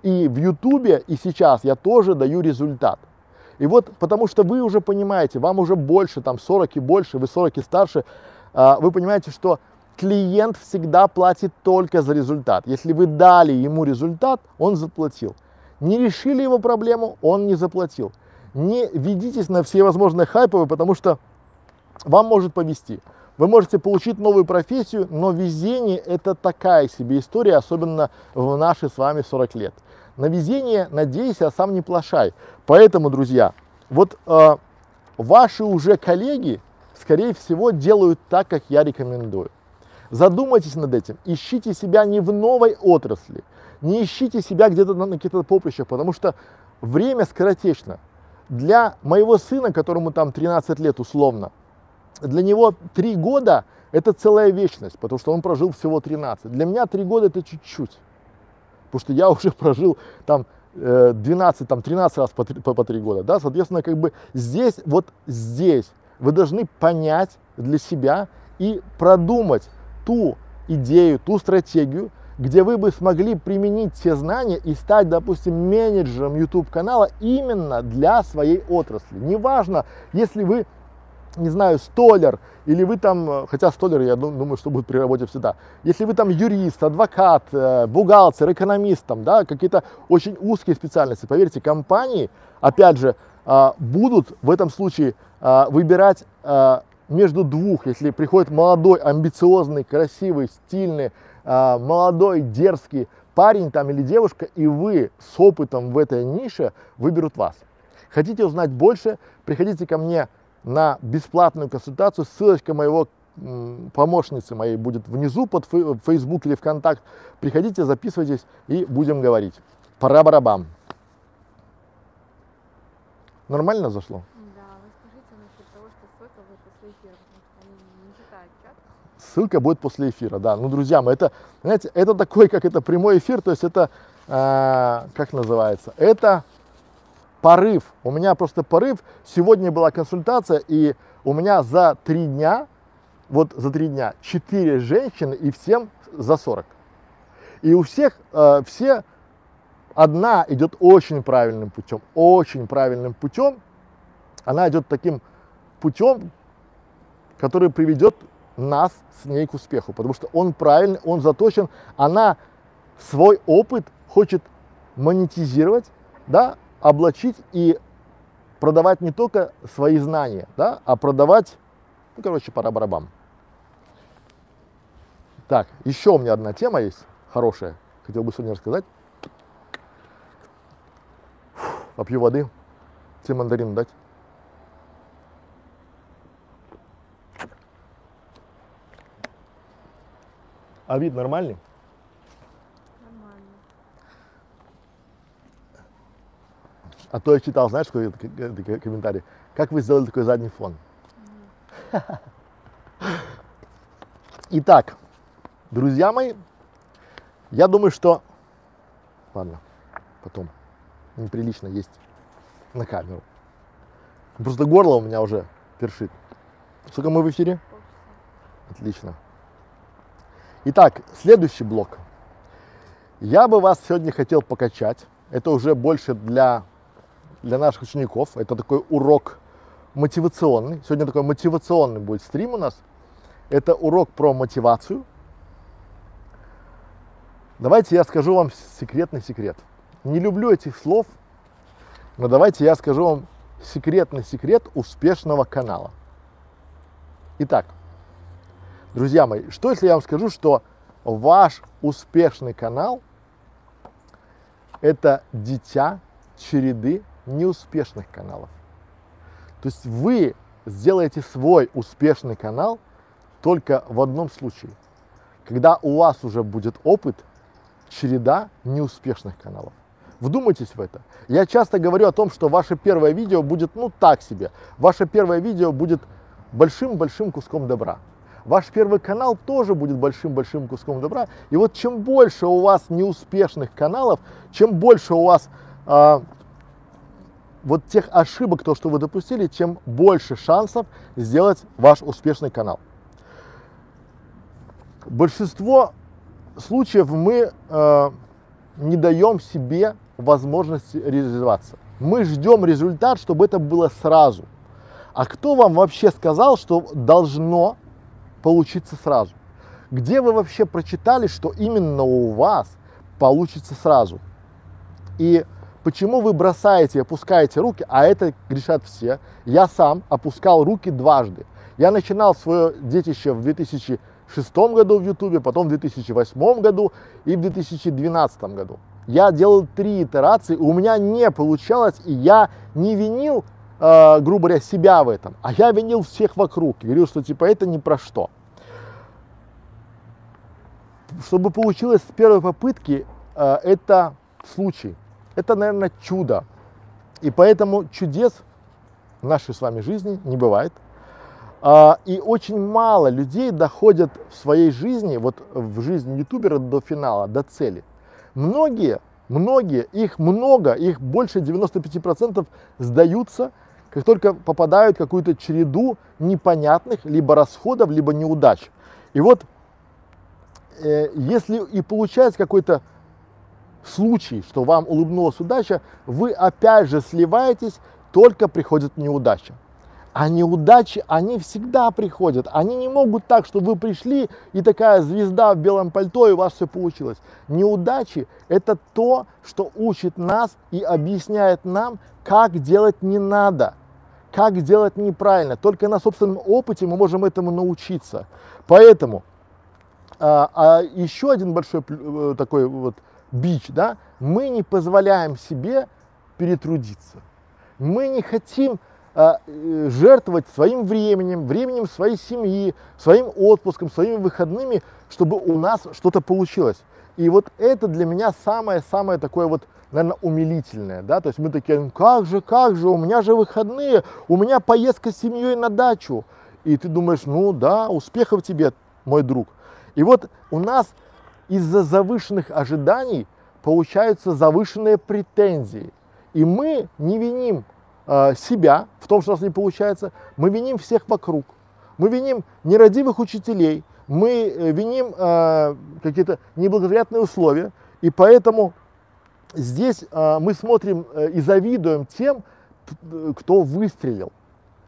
И в Ютубе, и сейчас я тоже даю результат. И вот потому что вы уже понимаете, вам уже больше, там 40 и больше, вы 40 и старше, а, вы понимаете, что клиент всегда платит только за результат. Если вы дали ему результат, он заплатил. Не решили его проблему, он не заплатил. Не ведитесь на все возможные хайповые, потому что вам может повести. Вы можете получить новую профессию, но везение это такая себе история, особенно в наши с вами 40 лет. На везение надейся, а сам не плашай. Поэтому, друзья, вот э, ваши уже коллеги, скорее всего, делают так, как я рекомендую. Задумайтесь над этим, ищите себя не в новой отрасли, не ищите себя где-то на, на каких-то поприщах, потому что время скоротечно. Для моего сына, которому там 13 лет условно, для него 3 года это целая вечность, потому что он прожил всего 13. Для меня 3 года это чуть-чуть потому что я [laughs] уже прожил там 12, э, там 13 раз по 3, по, по 3 года, да, соответственно, как бы здесь, вот здесь вы должны понять для себя и продумать ту идею, ту стратегию, где вы бы смогли применить все знания и стать, допустим, менеджером YouTube канала именно для своей отрасли. Неважно, если вы не знаю, столер, или вы там, хотя столер, я думаю, что будет при работе всегда, если вы там юрист, адвокат, э, бухгалтер, экономист, там, да, какие-то очень узкие специальности, поверьте, компании, опять же, а, будут в этом случае а, выбирать а, между двух, если приходит молодой, амбициозный, красивый, стильный, молодой, дерзкий парень там или девушка, и вы с опытом в этой нише выберут вас. Хотите узнать больше, приходите ко мне на бесплатную консультацию. Ссылочка моего помощницы моей будет внизу под Facebook или ВКонтакт. Приходите, записывайтесь и будем говорить. Пара-барабам. Нормально зашло? Да, вы скажите насчет того, что ссылка будет после эфира, потому что они не читают чат. Ссылка будет после эфира, да. Ну, друзья мои, это, знаете, это такой, как это прямой эфир, то есть это, э, как называется, это порыв. У меня просто порыв. Сегодня была консультация, и у меня за три дня, вот за три дня, четыре женщины и всем за 40. И у всех, э, все одна идет очень правильным путем, очень правильным путем. Она идет таким путем, который приведет нас с ней к успеху, потому что он правильный, он заточен, она свой опыт хочет монетизировать, да, облачить и продавать не только свои знания, да, а продавать, ну, короче, пора барабам. Так, еще у меня одна тема есть хорошая, хотел бы сегодня рассказать. Попью воды. Тебе мандарин дать? А вид нормальный? Нормально. А то я читал, знаешь, какой комментарий? Как вы сделали такой задний фон? [laughs] Итак, друзья мои, я думаю, что... Ладно, потом неприлично есть на камеру. Просто горло у меня уже першит. Сколько мы в эфире? Отлично. Итак, следующий блок. Я бы вас сегодня хотел покачать. Это уже больше для, для наших учеников. Это такой урок мотивационный. Сегодня такой мотивационный будет стрим у нас. Это урок про мотивацию. Давайте я скажу вам секретный секрет. Не люблю этих слов, но давайте я скажу вам секретный секрет успешного канала. Итак, друзья мои, что если я вам скажу, что ваш успешный канал – это дитя череды неуспешных каналов. То есть вы сделаете свой успешный канал только в одном случае, когда у вас уже будет опыт череда неуспешных каналов. Вдумайтесь в это. Я часто говорю о том, что ваше первое видео будет, ну, так себе. Ваше первое видео будет большим-большим куском добра. Ваш первый канал тоже будет большим-большим куском добра. И вот чем больше у вас неуспешных каналов, чем больше у вас э, вот тех ошибок, то, что вы допустили, чем больше шансов сделать ваш успешный канал. Большинство случаев мы э, не даем себе возможности реализоваться. Мы ждем результат, чтобы это было сразу. А кто вам вообще сказал, что должно получиться сразу? Где вы вообще прочитали, что именно у вас получится сразу? И почему вы бросаете, опускаете руки, а это грешат все. Я сам опускал руки дважды. Я начинал свое детище в 2006 году в Ютубе, потом в 2008 году и в 2012 году. Я делал три итерации, у меня не получалось, и я не винил, э, грубо говоря, себя в этом, а я винил всех вокруг. И говорил, что типа это ни про что. Чтобы получилось с первой попытки, э, это случай. Это, наверное, чудо. И поэтому чудес в нашей с вами жизни не бывает. А, и очень мало людей доходят в своей жизни, вот в жизни ютубера до финала, до цели. Многие, многие, их много, их больше 95% сдаются, как только попадают в какую-то череду непонятных либо расходов, либо неудач. И вот, э, если и получается какой-то случай, что вам улыбнулась удача, вы опять же сливаетесь, только приходит неудача. А неудачи, они всегда приходят. Они не могут так, что вы пришли и такая звезда в белом пальто, и у вас все получилось. Неудачи – это то, что учит нас и объясняет нам, как делать не надо, как делать неправильно. Только на собственном опыте мы можем этому научиться. Поэтому а, а еще один большой э, такой вот бич, да, мы не позволяем себе перетрудиться. Мы не хотим а, э, жертвовать своим временем, временем своей семьи, своим отпуском, своими выходными, чтобы у нас что-то получилось. И вот это для меня самое-самое такое вот, наверное, умилительное, да, то есть мы такие, ну как же, как же, у меня же выходные, у меня поездка с семьей на дачу. И ты думаешь, ну да, успехов тебе, мой друг. И вот у нас из-за завышенных ожиданий получаются завышенные претензии. И мы не виним э, себя в том, что у нас не получается, мы виним всех вокруг. Мы виним нерадивых учителей, мы э, виним э, какие-то неблагоприятные условия, и поэтому здесь э, мы смотрим э, и завидуем тем, кто выстрелил.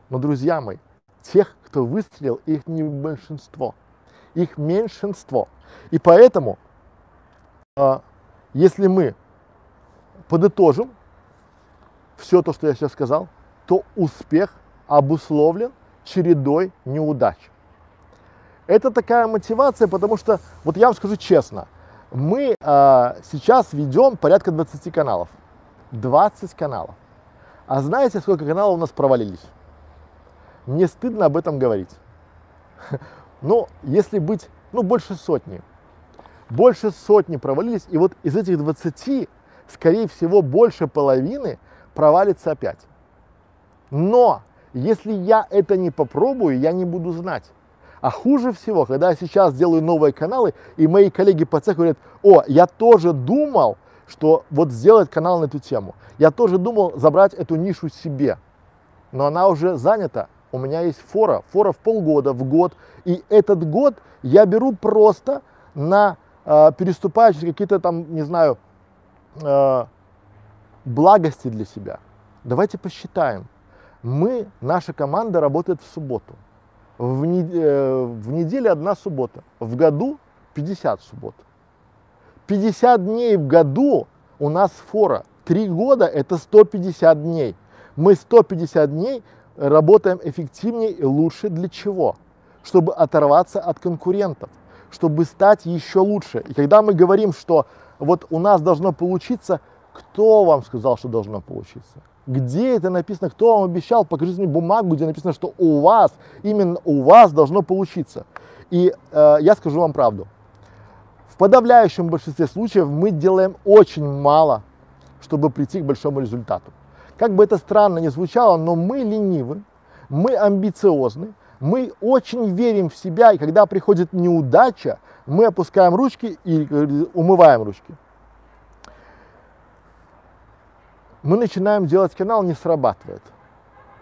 Но, друзья мои, тех, кто выстрелил, их не большинство, их меньшинство. И поэтому, э, если мы подытожим все то, что я сейчас сказал, то успех обусловлен чередой неудач. Это такая мотивация, потому что, вот я вам скажу честно, мы э, сейчас ведем порядка 20 каналов. 20 каналов. А знаете, сколько каналов у нас провалились? Мне стыдно об этом говорить. Но если быть, ну, больше сотни. Больше сотни провалились, и вот из этих 20, скорее всего, больше половины – провалится опять. Но если я это не попробую, я не буду знать. А хуже всего, когда я сейчас делаю новые каналы, и мои коллеги по цеху говорят, о, я тоже думал, что вот сделать канал на эту тему. Я тоже думал забрать эту нишу себе, но она уже занята. У меня есть фора, фора в полгода, в год. И этот год я беру просто на э, переступая через какие-то там, не знаю, э, благости для себя. Давайте посчитаем. Мы, наша команда работает в субботу. В, не, э, в неделе одна суббота. В году 50 суббот. 50 дней в году у нас фора. Три года это 150 дней. Мы 150 дней работаем эффективнее и лучше для чего? Чтобы оторваться от конкурентов, чтобы стать еще лучше. И когда мы говорим, что вот у нас должно получиться – кто вам сказал, что должно получиться? Где это написано? Кто вам обещал? Покажите мне бумагу, где написано, что у вас, именно у вас должно получиться. И э, я скажу вам правду. В подавляющем большинстве случаев мы делаем очень мало, чтобы прийти к большому результату. Как бы это странно ни звучало, но мы ленивы, мы амбициозны, мы очень верим в себя, и когда приходит неудача, мы опускаем ручки и э, умываем ручки. мы начинаем делать канал, не срабатывает.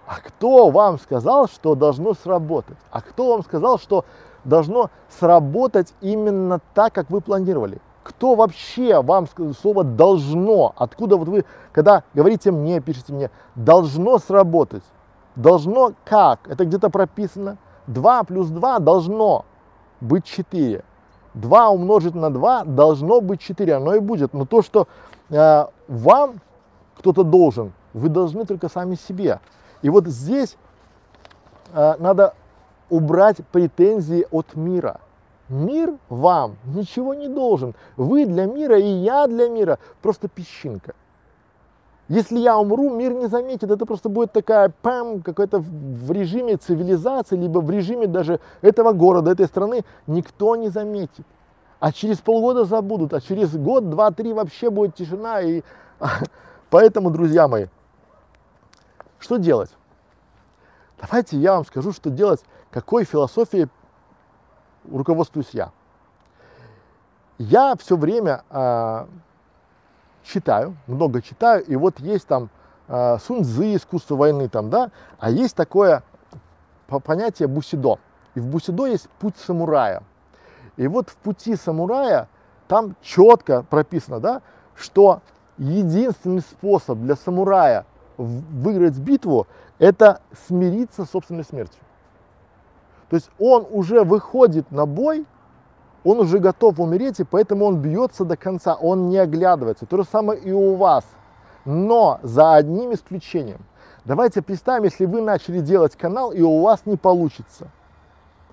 А кто вам сказал, что должно сработать? А кто вам сказал, что должно сработать именно так, как вы планировали? Кто вообще вам слово должно? Откуда вот вы, когда говорите мне, пишите мне, должно сработать? Должно как? Это где-то прописано. 2 плюс 2 должно быть 4. 2 умножить на 2 должно быть 4, оно и будет. Но то, что э, вам кто-то должен. Вы должны только сами себе. И вот здесь э, надо убрать претензии от мира. Мир вам ничего не должен. Вы для мира и я для мира просто песчинка. Если я умру, мир не заметит. Это просто будет такая пам, какой-то в режиме цивилизации, либо в режиме даже этого города, этой страны, никто не заметит. А через полгода забудут, а через год, два, три вообще будет тишина и [laughs] Поэтому, друзья мои, что делать? Давайте я вам скажу, что делать, какой философией руководствуюсь я. Я все время э, читаю, много читаю, и вот есть там э, Суньцзы, искусство войны, там, да, а есть такое понятие бусидо. И в бусидо есть путь самурая. И вот в пути самурая там четко прописано, да, что единственный способ для самурая выиграть битву, это смириться с собственной смертью. То есть он уже выходит на бой, он уже готов умереть, и поэтому он бьется до конца, он не оглядывается. То же самое и у вас. Но за одним исключением. Давайте представим, если вы начали делать канал, и у вас не получится.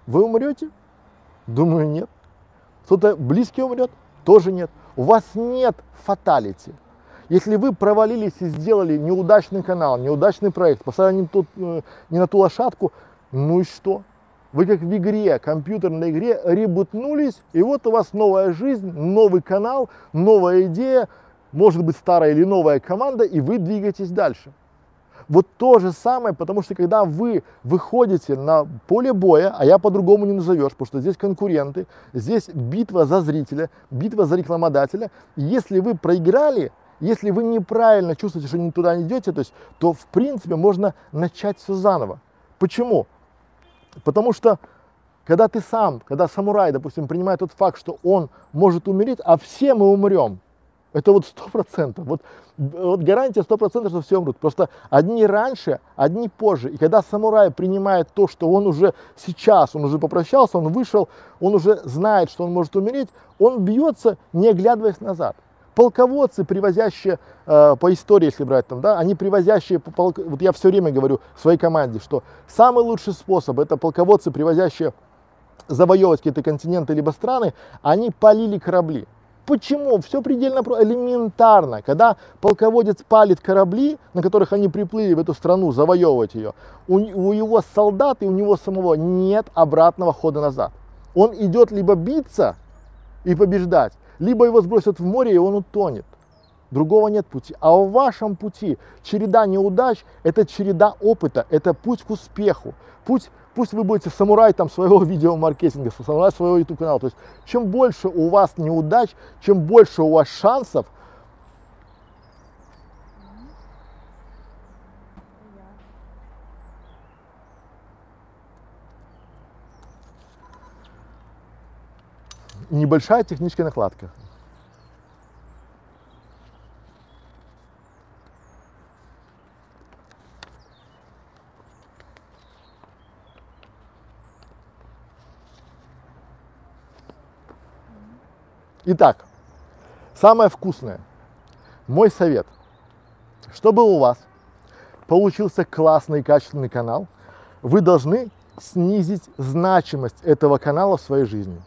Вы умрете? Думаю, нет. Кто-то близкий умрет? Тоже нет. У вас нет фаталити. Если вы провалились и сделали неудачный канал, неудачный проект, поставили не, тот, э, не на ту лошадку, ну и что? Вы как в игре, компьютерной игре, ребутнулись, и вот у вас новая жизнь, новый канал, новая идея, может быть старая или новая команда, и вы двигаетесь дальше. Вот то же самое, потому что когда вы выходите на поле боя, а я по-другому не назовешь, потому что здесь конкуренты, здесь битва за зрителя, битва за рекламодателя. Если вы проиграли, если вы неправильно чувствуете, что не туда не идете, то, есть, то в принципе можно начать все заново. Почему? Потому что когда ты сам, когда самурай, допустим, принимает тот факт, что он может умереть, а все мы умрем, это вот сто процентов. Вот, вот гарантия сто процентов, что все умрут. Просто одни раньше, одни позже. И когда самурай принимает то, что он уже сейчас, он уже попрощался, он вышел, он уже знает, что он может умереть, он бьется, не оглядываясь назад. Полководцы, привозящие э, по истории, если брать там, да, они привозящие, по полк- вот я все время говорю своей команде, что самый лучший способ это полководцы, привозящие завоевывать какие-то континенты либо страны, они полили корабли. Почему? Все предельно про- элементарно. Когда полководец палит корабли, на которых они приплыли в эту страну, завоевывать ее, у, у его солдат и у него самого нет обратного хода назад. Он идет либо биться и побеждать, либо его сбросят в море, и он утонет. Другого нет пути. А в вашем пути череда неудач – это череда опыта, это путь к успеху. Путь, пусть вы будете самурай там, своего [laughs] видеомаркетинга, самурай своего YouTube канала. То есть чем больше у вас неудач, чем больше у вас шансов, Я. небольшая техническая накладка. Итак, самое вкусное. Мой совет. Чтобы у вас получился классный и качественный канал, вы должны снизить значимость этого канала в своей жизни.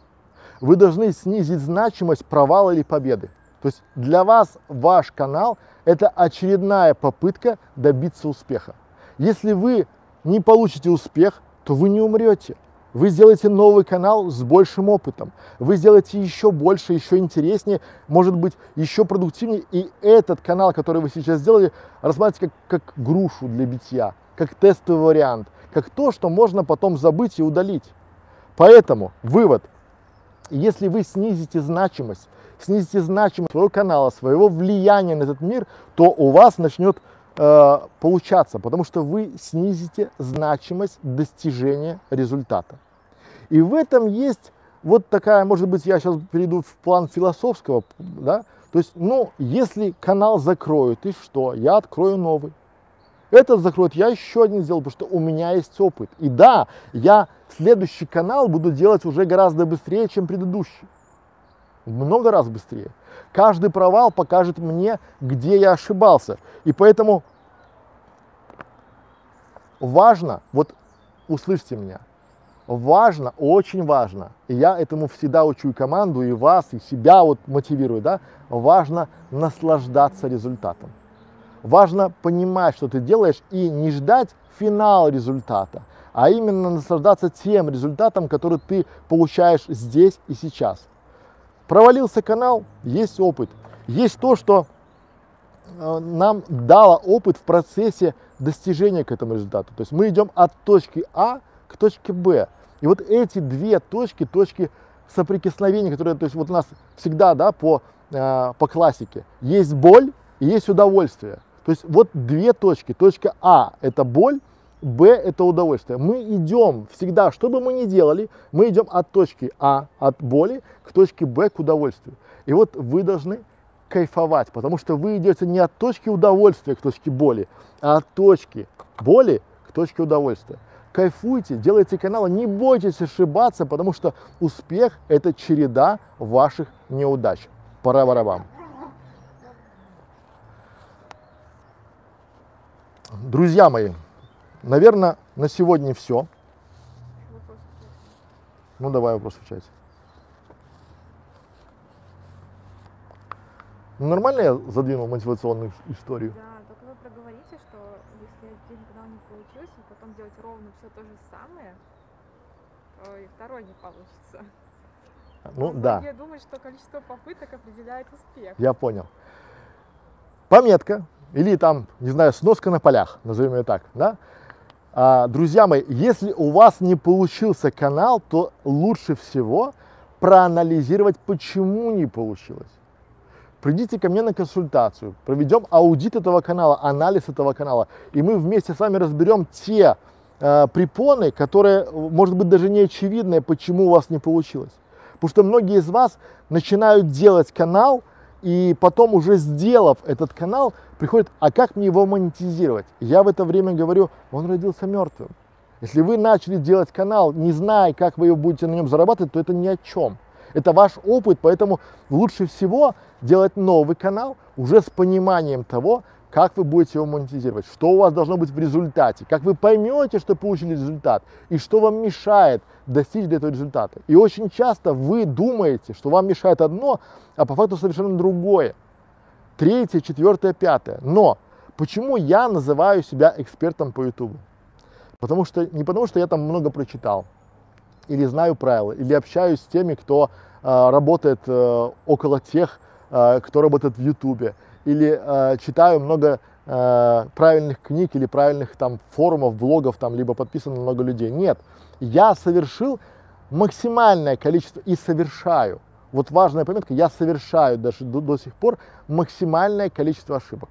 Вы должны снизить значимость провала или победы. То есть для вас ваш канал – это очередная попытка добиться успеха. Если вы не получите успех, то вы не умрете. Вы сделаете новый канал с большим опытом. Вы сделаете еще больше, еще интереснее, может быть, еще продуктивнее. И этот канал, который вы сейчас сделали, рассматривайте как, как грушу для битья, как тестовый вариант, как то, что можно потом забыть и удалить. Поэтому вывод. Если вы снизите значимость, снизите значимость своего канала, своего влияния на этот мир, то у вас начнет э, получаться, потому что вы снизите значимость достижения результата. И в этом есть вот такая, может быть, я сейчас перейду в план философского, да, то есть, ну, если канал закроют, и что? Я открою новый. Этот закроют, я еще один сделаю, потому что у меня есть опыт. И да, я следующий канал буду делать уже гораздо быстрее, чем предыдущий. Много раз быстрее. Каждый провал покажет мне, где я ошибался. И поэтому важно, вот услышьте меня, важно, очень важно, и я этому всегда учу и команду, и вас, и себя вот мотивирую, да, важно наслаждаться результатом. Важно понимать, что ты делаешь, и не ждать финал результата, а именно наслаждаться тем результатом, который ты получаешь здесь и сейчас. Провалился канал, есть опыт. Есть то, что э, нам дало опыт в процессе достижения к этому результату. То есть мы идем от точки А к точке Б. И вот эти две точки, точки соприкосновения, которые, то есть вот у нас всегда, да, по, э, по классике, есть боль и есть удовольствие. То есть вот две точки. Точка А – это боль, Б – это удовольствие. Мы идем всегда, что бы мы ни делали, мы идем от точки А, от боли, к точке Б, к удовольствию. И вот вы должны кайфовать, потому что вы идете не от точки удовольствия к точке боли, а от точки боли к точке удовольствия. Кайфуйте, делайте каналы, не бойтесь ошибаться, потому что успех – это череда ваших неудач. Пора барабам. Друзья мои, наверное, на сегодня все. Ну, давай вопрос в чате. Ну, нормально я задвинул мотивационную историю? Да, только вы проговорите, что если один канал не получился, потом делать ровно все то же самое, то и второй не получится. Ну, Но да. многие думают, что количество попыток определяет успех. Я понял. Пометка или там, не знаю, сноска на полях, назовем ее так, да? А, друзья мои, если у вас не получился канал, то лучше всего проанализировать, почему не получилось. Придите ко мне на консультацию, проведем аудит этого канала, анализ этого канала, и мы вместе с вами разберем те э, препоны, которые, может быть, даже не очевидные, почему у вас не получилось. Потому что многие из вас начинают делать канал, и потом уже сделав этот канал, приходит, а как мне его монетизировать? Я в это время говорю, он родился мертвым. Если вы начали делать канал, не зная, как вы его будете на нем зарабатывать, то это ни о чем. Это ваш опыт, поэтому лучше всего делать новый канал уже с пониманием того, как вы будете его монетизировать, что у вас должно быть в результате, как вы поймете, что получили результат, и что вам мешает достичь до этого результата. И очень часто вы думаете, что вам мешает одно, а по факту совершенно другое. Третье, четвертое, пятое. Но почему я называю себя экспертом по YouTube? Потому что не потому, что я там много прочитал, или знаю правила, или общаюсь с теми, кто э, работает э, около тех, э, кто работает в Ютубе, или э, читаю много э, правильных книг или правильных там форумов, блогов, там, либо подписан на много людей. Нет, я совершил максимальное количество и совершаю. Вот важная пометка, я совершаю даже до, до сих пор максимальное количество ошибок.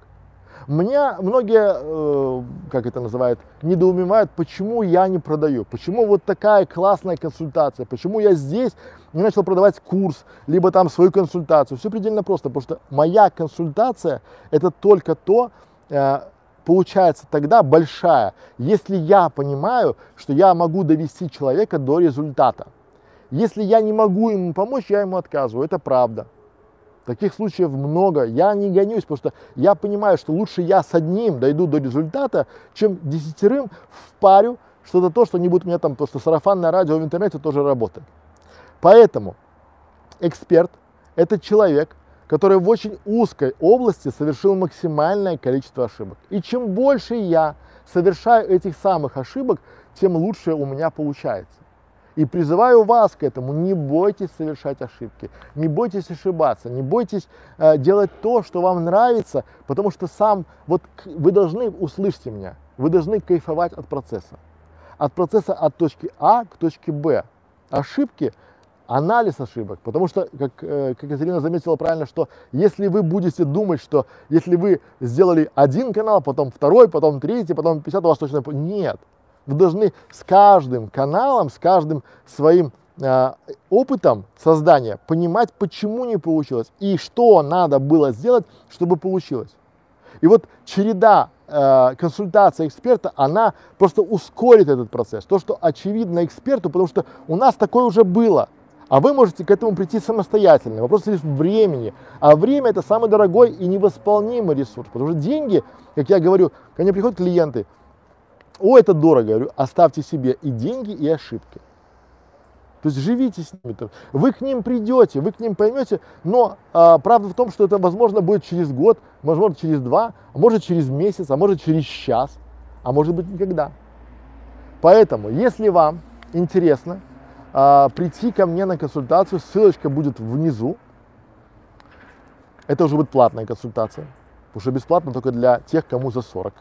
Меня многие, э, как это называют, недоумевают, почему я не продаю, почему вот такая классная консультация, почему я здесь не начал продавать курс, либо там свою консультацию. Все предельно просто, потому что моя консультация это только то, э, получается тогда большая, если я понимаю, что я могу довести человека до результата. Если я не могу ему помочь, я ему отказываю, это правда. Таких случаев много. Я не гонюсь, потому что я понимаю, что лучше я с одним дойду до результата, чем десятерым впарю что-то то, что не будет меня там, потому что сарафанное радио в интернете тоже работает. Поэтому эксперт – это человек, который в очень узкой области совершил максимальное количество ошибок. И чем больше я совершаю этих самых ошибок, тем лучше у меня получается. И призываю вас к этому, не бойтесь совершать ошибки, не бойтесь ошибаться, не бойтесь э, делать то, что вам нравится, потому что сам, вот вы должны, услышьте меня, вы должны кайфовать от процесса. От процесса от точки А к точке Б. Ошибки, анализ ошибок, потому что, как, э, как Екатерина заметила правильно, что если вы будете думать, что если вы сделали один канал, потом второй, потом третий, потом 50, у вас точно... Нет, вы должны с каждым каналом, с каждым своим э, опытом создания понимать, почему не получилось и что надо было сделать, чтобы получилось. И вот череда э, консультация эксперта, она просто ускорит этот процесс. То, что очевидно эксперту, потому что у нас такое уже было. А вы можете к этому прийти самостоятельно. Вопрос лишь времени. А время это самый дорогой и невосполнимый ресурс. Потому что деньги, как я говорю, ко мне приходят клиенты, о, это дорого, я говорю, оставьте себе и деньги, и ошибки. То есть живите с ними. Вы к ним придете, вы к ним поймете, но а, правда в том, что это возможно будет через год, возможно через два, а может через месяц, а может через час, а может быть никогда. Поэтому, если вам интересно а, прийти ко мне на консультацию, ссылочка будет внизу. Это уже будет платная консультация, потому что бесплатно только для тех, кому за 40.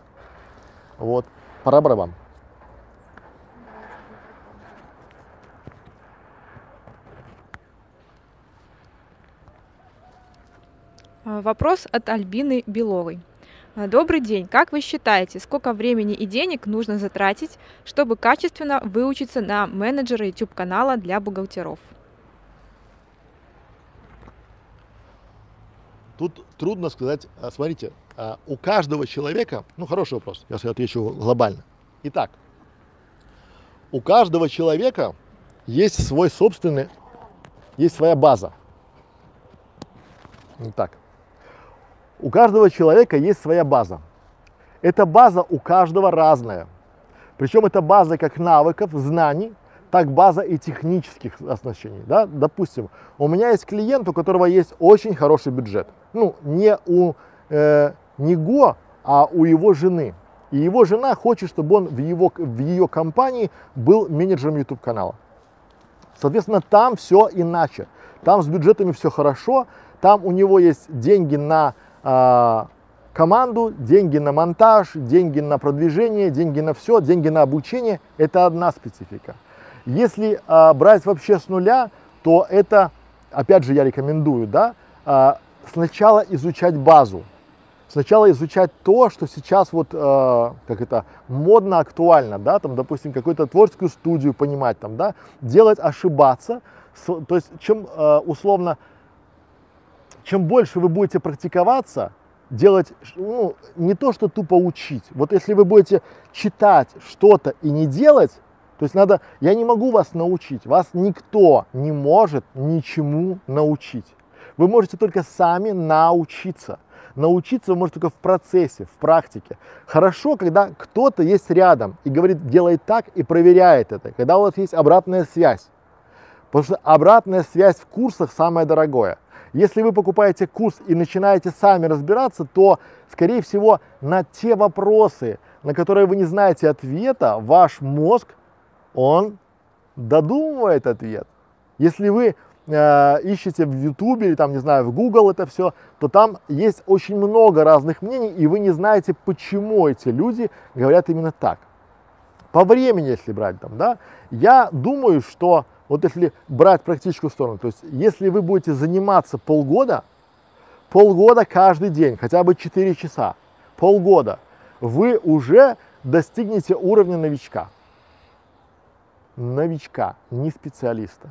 Вот, пора барабан. А, Вопрос от Альбины Беловой. А, Добрый день. Как вы считаете, сколько времени и денег нужно затратить, чтобы качественно выучиться на менеджера YouTube канала для бухгалтеров? Тут трудно сказать, а, смотрите, а, у каждого человека, ну хороший вопрос, я отвечу глобально. Итак, у каждого человека есть свой собственный, есть своя база. Так, у каждого человека есть своя база. Эта база у каждого разная. Причем это база как навыков, знаний, так база и технических оснащений. Да? Допустим, у меня есть клиент, у которого есть очень хороший бюджет. Ну, не у э, него, а у его жены. И его жена хочет, чтобы он в, его, в ее компании был менеджером YouTube канала. Соответственно, там все иначе. Там с бюджетами все хорошо, там у него есть деньги на э, команду, деньги на монтаж, деньги на продвижение, деньги на все, деньги на обучение. Это одна специфика. Если э, брать вообще с нуля, то это, опять же, я рекомендую, да, э, сначала изучать базу, сначала изучать то, что сейчас вот, э, как это, модно, актуально, да, там, допустим, какую-то творческую студию понимать, там, да, делать, ошибаться, с, то есть, чем, э, условно, чем больше вы будете практиковаться, делать, ну, не то, что тупо учить, вот если вы будете читать что-то и не делать, то есть надо, я не могу вас научить, вас никто не может ничему научить. Вы можете только сами научиться. Научиться вы можете только в процессе, в практике. Хорошо, когда кто-то есть рядом и говорит, делай так и проверяет это. Когда у вас есть обратная связь. Потому что обратная связь в курсах самое дорогое. Если вы покупаете курс и начинаете сами разбираться, то, скорее всего, на те вопросы, на которые вы не знаете ответа, ваш мозг он додумывает ответ. Если вы э, ищете в YouTube или там, не знаю, в Google это все, то там есть очень много разных мнений, и вы не знаете, почему эти люди говорят именно так. По времени, если брать там, да, я думаю, что вот если брать практическую сторону, то есть если вы будете заниматься полгода, полгода каждый день, хотя бы 4 часа, полгода, вы уже достигнете уровня новичка новичка, не специалиста.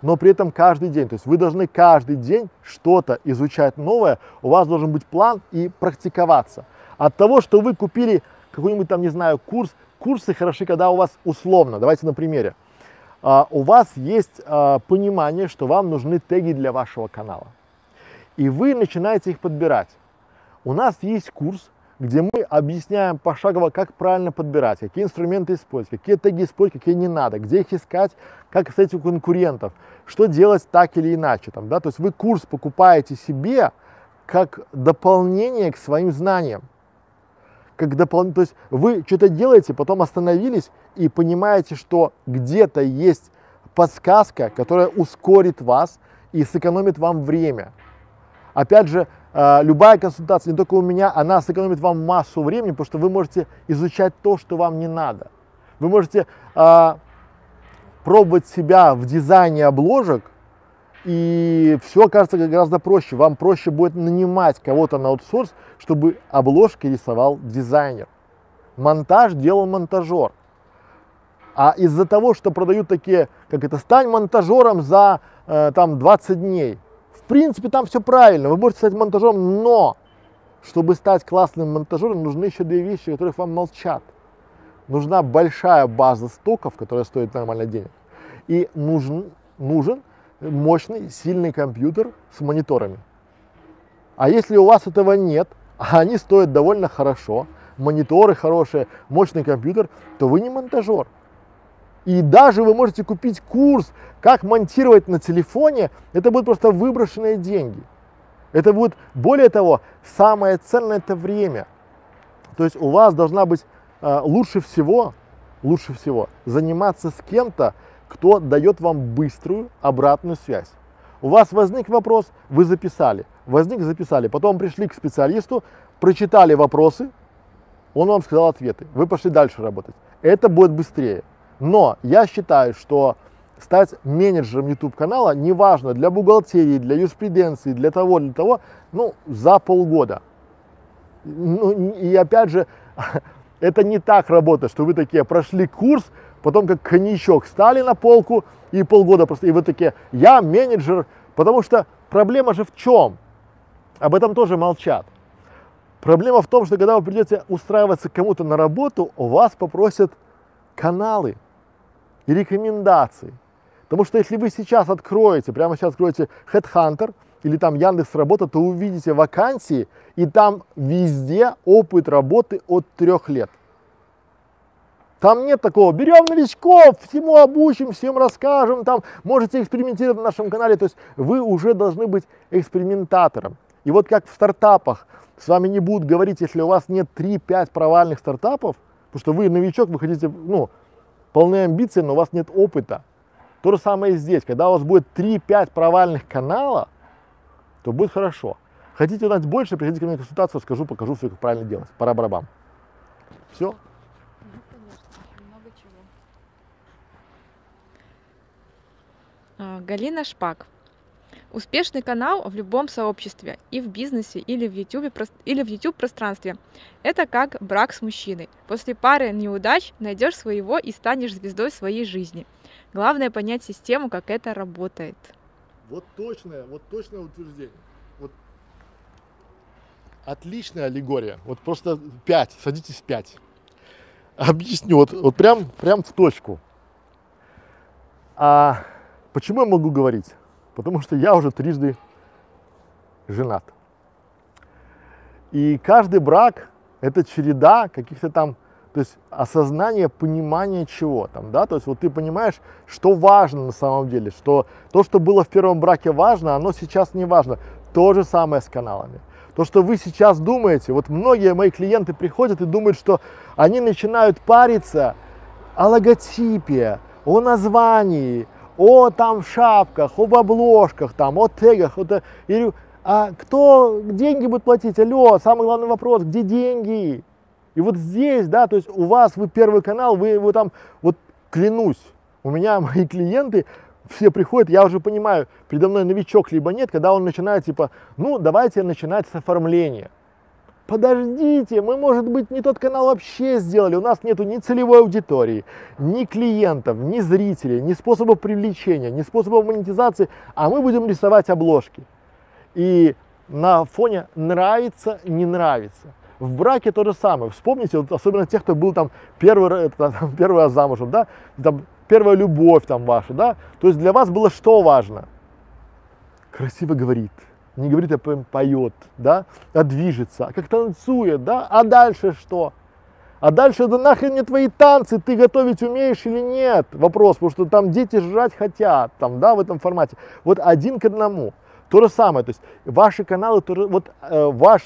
Но при этом каждый день, то есть вы должны каждый день что-то изучать новое, у вас должен быть план и практиковаться. От того, что вы купили какой-нибудь там, не знаю, курс, курсы хороши, когда у вас условно, давайте на примере, а, у вас есть а, понимание, что вам нужны теги для вашего канала. И вы начинаете их подбирать. У нас есть курс, где мы объясняем пошагово, как правильно подбирать, какие инструменты использовать, какие теги использовать, какие не надо, где их искать, как искать у конкурентов, что делать так или иначе. Там, да? То есть вы курс покупаете себе как дополнение к своим знаниям. Как допол... То есть вы что-то делаете, потом остановились и понимаете, что где-то есть подсказка, которая ускорит вас и сэкономит вам время. Опять же, а, любая консультация, не только у меня, она сэкономит вам массу времени, потому что вы можете изучать то, что вам не надо. Вы можете э, пробовать себя в дизайне обложек, и все окажется гораздо проще. Вам проще будет нанимать кого-то на аутсорс, чтобы обложки рисовал дизайнер. Монтаж делал монтажер. А из-за того, что продают такие, как это, стань монтажером за э, там 20 дней, в принципе, там все правильно, вы можете стать монтажером, но чтобы стать классным монтажером, нужны еще две вещи, которые вам молчат. Нужна большая база стоков, которая стоит нормально денег, и нужен, нужен мощный, сильный компьютер с мониторами. А если у вас этого нет, [laughs] а они стоят довольно хорошо, мониторы хорошие, мощный компьютер, то вы не монтажер. И даже вы можете купить курс, как монтировать на телефоне, это будут просто выброшенные деньги. Это будет, более того, самое ценное это время. То есть у вас должна быть э, лучше всего, лучше всего заниматься с кем-то, кто дает вам быструю обратную связь. У вас возник вопрос, вы записали, возник, записали, потом пришли к специалисту, прочитали вопросы, он вам сказал ответы, вы пошли дальше работать. Это будет быстрее. Но я считаю, что стать менеджером YouTube канала, неважно, для бухгалтерии, для юриспруденции, для того, для того, ну, за полгода. Ну, и опять же, [laughs] это не так работает, что вы такие прошли курс, потом как коньячок стали на полку и полгода просто, и вы такие, я менеджер, потому что проблема же в чем? об этом тоже молчат. Проблема в том, что когда вы придете устраиваться кому-то на работу, у вас попросят каналы и рекомендации. Потому что если вы сейчас откроете, прямо сейчас откроете Headhunter или там Яндекс Работа, то увидите вакансии, и там везде опыт работы от трех лет. Там нет такого, берем новичков, всему обучим, всем расскажем, там можете экспериментировать на нашем канале. То есть вы уже должны быть экспериментатором. И вот как в стартапах, с вами не будут говорить, если у вас нет 3-5 провальных стартапов, потому что вы новичок, вы хотите, ну, полные амбиции, но у вас нет опыта. То же самое и здесь. Когда у вас будет 3-5 провальных канала, то будет хорошо. Хотите узнать больше, приходите ко мне на консультацию, расскажу, покажу все, как правильно делать. Пора барабам. Все. Ну, конечно, очень много чего. А, Галина Шпак. Успешный канал в любом сообществе, и в бизнесе, или в YouTube, или в YouTube пространстве. Это как брак с мужчиной. После пары неудач найдешь своего и станешь звездой своей жизни. Главное понять систему, как это работает. Вот точное, вот точное утверждение. Вот отличная аллегория. Вот просто 5, садитесь 5. Объясню, вот, вот прям, прям в точку. А почему я могу говорить? Потому что я уже трижды женат. И каждый брак – это череда каких-то там, то есть осознание, понимание чего там, да, то есть вот ты понимаешь, что важно на самом деле, что то, что было в первом браке важно, оно сейчас не важно. То же самое с каналами. То, что вы сейчас думаете, вот многие мои клиенты приходят и думают, что они начинают париться о логотипе, о названии, о там шапках, об обложках, там, о тегах. Вот, говорю, а кто деньги будет платить? Алло, самый главный вопрос, где деньги? И вот здесь, да, то есть у вас, вы первый канал, вы его там, вот клянусь, у меня [laughs] мои клиенты, все приходят, я уже понимаю, передо мной новичок либо нет, когда он начинает типа, ну давайте начинать с оформления. Подождите, мы, может быть, не тот канал вообще сделали, у нас нету ни целевой аудитории, ни клиентов, ни зрителей, ни способов привлечения, ни способов монетизации, а мы будем рисовать обложки. И на фоне нравится, не нравится. В браке то же самое. Вспомните, вот особенно тех, кто был там первый, там, [laughs] первый раз замужем, да, там, первая любовь там ваша, да. То есть для вас было что важно? Красиво говорит, не говорит, а поет, да, а движется, а как танцует, да, а дальше что? А дальше это нахрен не твои танцы, ты готовить умеешь или нет? Вопрос, потому что там дети жрать хотят, там, да, в этом формате. Вот один к одному. То же самое, то есть ваши каналы, то, вот э, ваш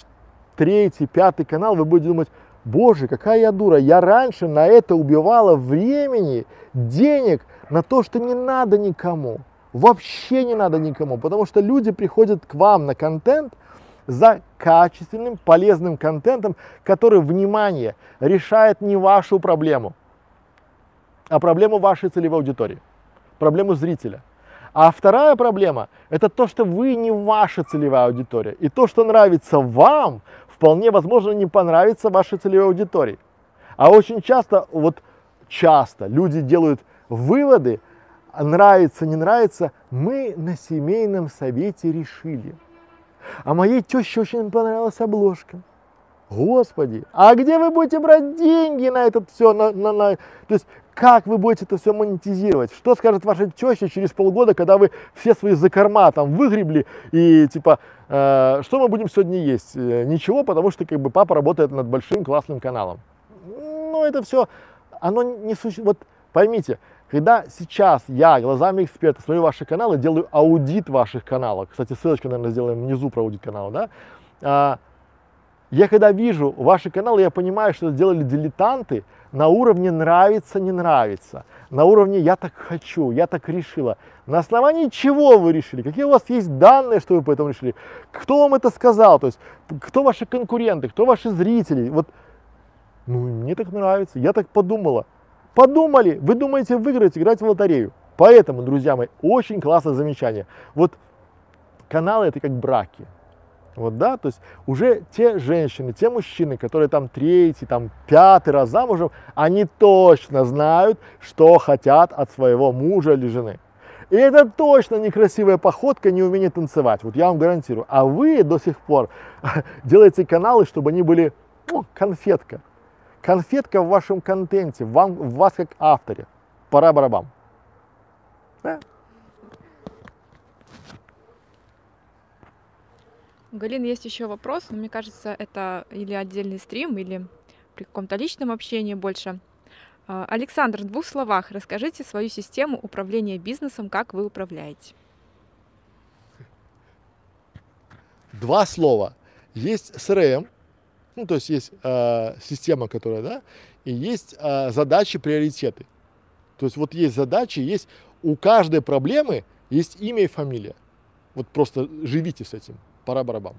третий, пятый канал, вы будете думать, боже, какая я дура, я раньше на это убивала времени, денег, на то, что не надо никому вообще не надо никому, потому что люди приходят к вам на контент за качественным, полезным контентом, который, внимание, решает не вашу проблему, а проблему вашей целевой аудитории, проблему зрителя. А вторая проблема – это то, что вы не ваша целевая аудитория. И то, что нравится вам, вполне возможно не понравится вашей целевой аудитории. А очень часто, вот часто люди делают выводы, нравится, не нравится, мы на семейном совете решили. А моей теще очень понравилась обложка. Господи, а где вы будете брать деньги на это все? На, на, на... То есть, как вы будете это все монетизировать? Что скажет ваша теща через полгода, когда вы все свои закорма там выгребли и типа, э, что мы будем сегодня есть? Э, ничего, потому что как бы папа работает над большим классным каналом. Ну, это все, оно не существует. Вот поймите, когда сейчас я глазами эксперта смотрю ваши каналы, делаю аудит ваших каналов, кстати, ссылочку, наверное, сделаем внизу про аудит канала, да, а, я когда вижу ваши каналы, я понимаю, что сделали дилетанты на уровне нравится, не нравится, на уровне я так хочу, я так решила. На основании чего вы решили? Какие у вас есть данные, что вы по этому решили? Кто вам это сказал? То есть, кто ваши конкуренты, кто ваши зрители? Вот, ну, мне так нравится, я так подумала. Подумали, вы думаете выиграть, играть в лотерею. Поэтому, друзья мои, очень классное замечание. Вот каналы это как браки. Вот, да, то есть уже те женщины, те мужчины, которые там третий, там пятый раз замужем, они точно знают, что хотят от своего мужа или жены. И это точно некрасивая походка, не умение танцевать. Вот я вам гарантирую. А вы до сих пор [laughs] делаете каналы, чтобы они были ну, конфетка. Конфетка в вашем контенте, вам, в вас как авторе. Пора барабам. Да? У Галины есть еще вопрос, но мне кажется, это или отдельный стрим, или при каком-то личном общении больше. А, Александр, в двух словах расскажите свою систему управления бизнесом, как вы управляете. Два слова. Есть CRM, ну, то есть есть э, система, которая, да, и есть э, задачи, приоритеты. То есть вот есть задачи, есть у каждой проблемы есть имя и фамилия. Вот просто живите с этим. Пора барабан.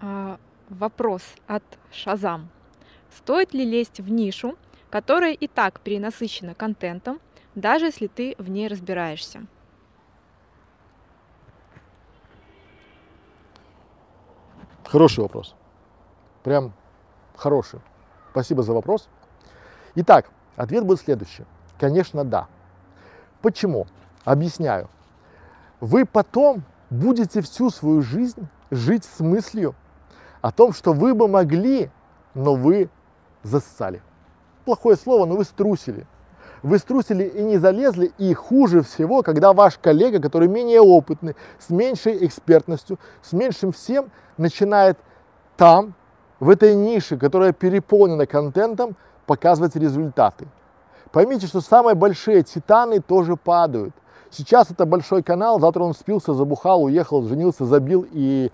А, вопрос от Шазам. Стоит ли лезть в нишу, которая и так перенасыщена контентом, даже если ты в ней разбираешься? Хороший вопрос. Прям хороший. Спасибо за вопрос. Итак, ответ будет следующий. Конечно, да. Почему? Объясняю. Вы потом будете всю свою жизнь жить с мыслью о том, что вы бы могли, но вы зассали. Плохое слово, но вы струсили. Вы струсили и не залезли, и хуже всего, когда ваш коллега, который менее опытный, с меньшей экспертностью, с меньшим всем, начинает там, в этой нише, которая переполнена контентом, показывать результаты. Поймите, что самые большие титаны тоже падают. Сейчас это большой канал, завтра он спился, забухал, уехал, женился, забил, и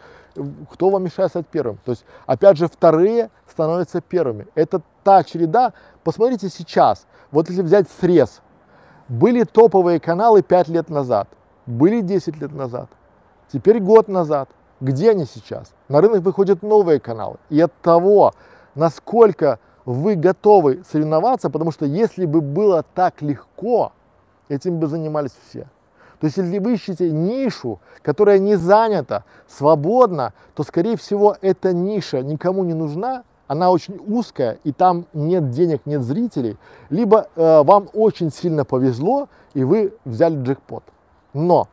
кто вам мешает стать первым? То есть, опять же, вторые становятся первыми. Это та череда. Посмотрите сейчас, вот если взять срез, были топовые каналы 5 лет назад, были 10 лет назад, теперь год назад. Где они сейчас? На рынок выходят новые каналы. И от того, насколько вы готовы соревноваться, потому что если бы было так легко, этим бы занимались все. То есть, если вы ищете нишу, которая не занята, свободна, то, скорее всего, эта ниша никому не нужна, она очень узкая, и там нет денег, нет зрителей, либо э, вам очень сильно повезло, и вы взяли джекпот. Но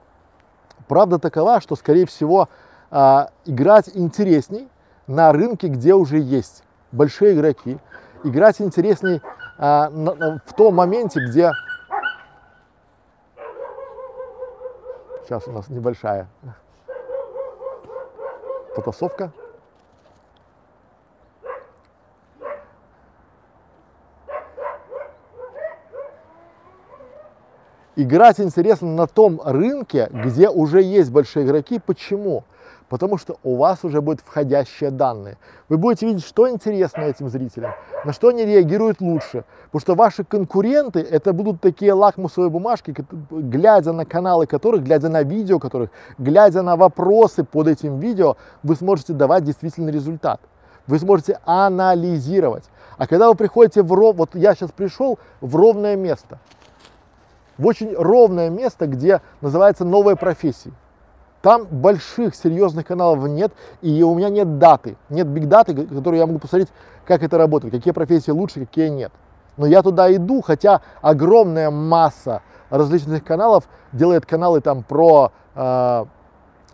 правда такова, что, скорее всего, э, играть интересней на рынке, где уже есть большие игроки, играть интересней э, на, в том моменте, где Сейчас у нас небольшая потасовка. Играть интересно на том рынке, где уже есть большие игроки. Почему? потому что у вас уже будут входящие данные. Вы будете видеть, что интересно этим зрителям, на что они реагируют лучше. Потому что ваши конкуренты, это будут такие лакмусовые бумажки, глядя на каналы которых, глядя на видео которых, глядя на вопросы под этим видео, вы сможете давать действительно результат. Вы сможете анализировать. А когда вы приходите в ров, вот я сейчас пришел в ровное место, в очень ровное место, где называется новая профессия. Там больших серьезных каналов нет, и у меня нет даты, нет биг даты, которую я могу посмотреть, как это работает, какие профессии лучше, какие нет. Но я туда иду, хотя огромная масса различных каналов делает каналы там про э,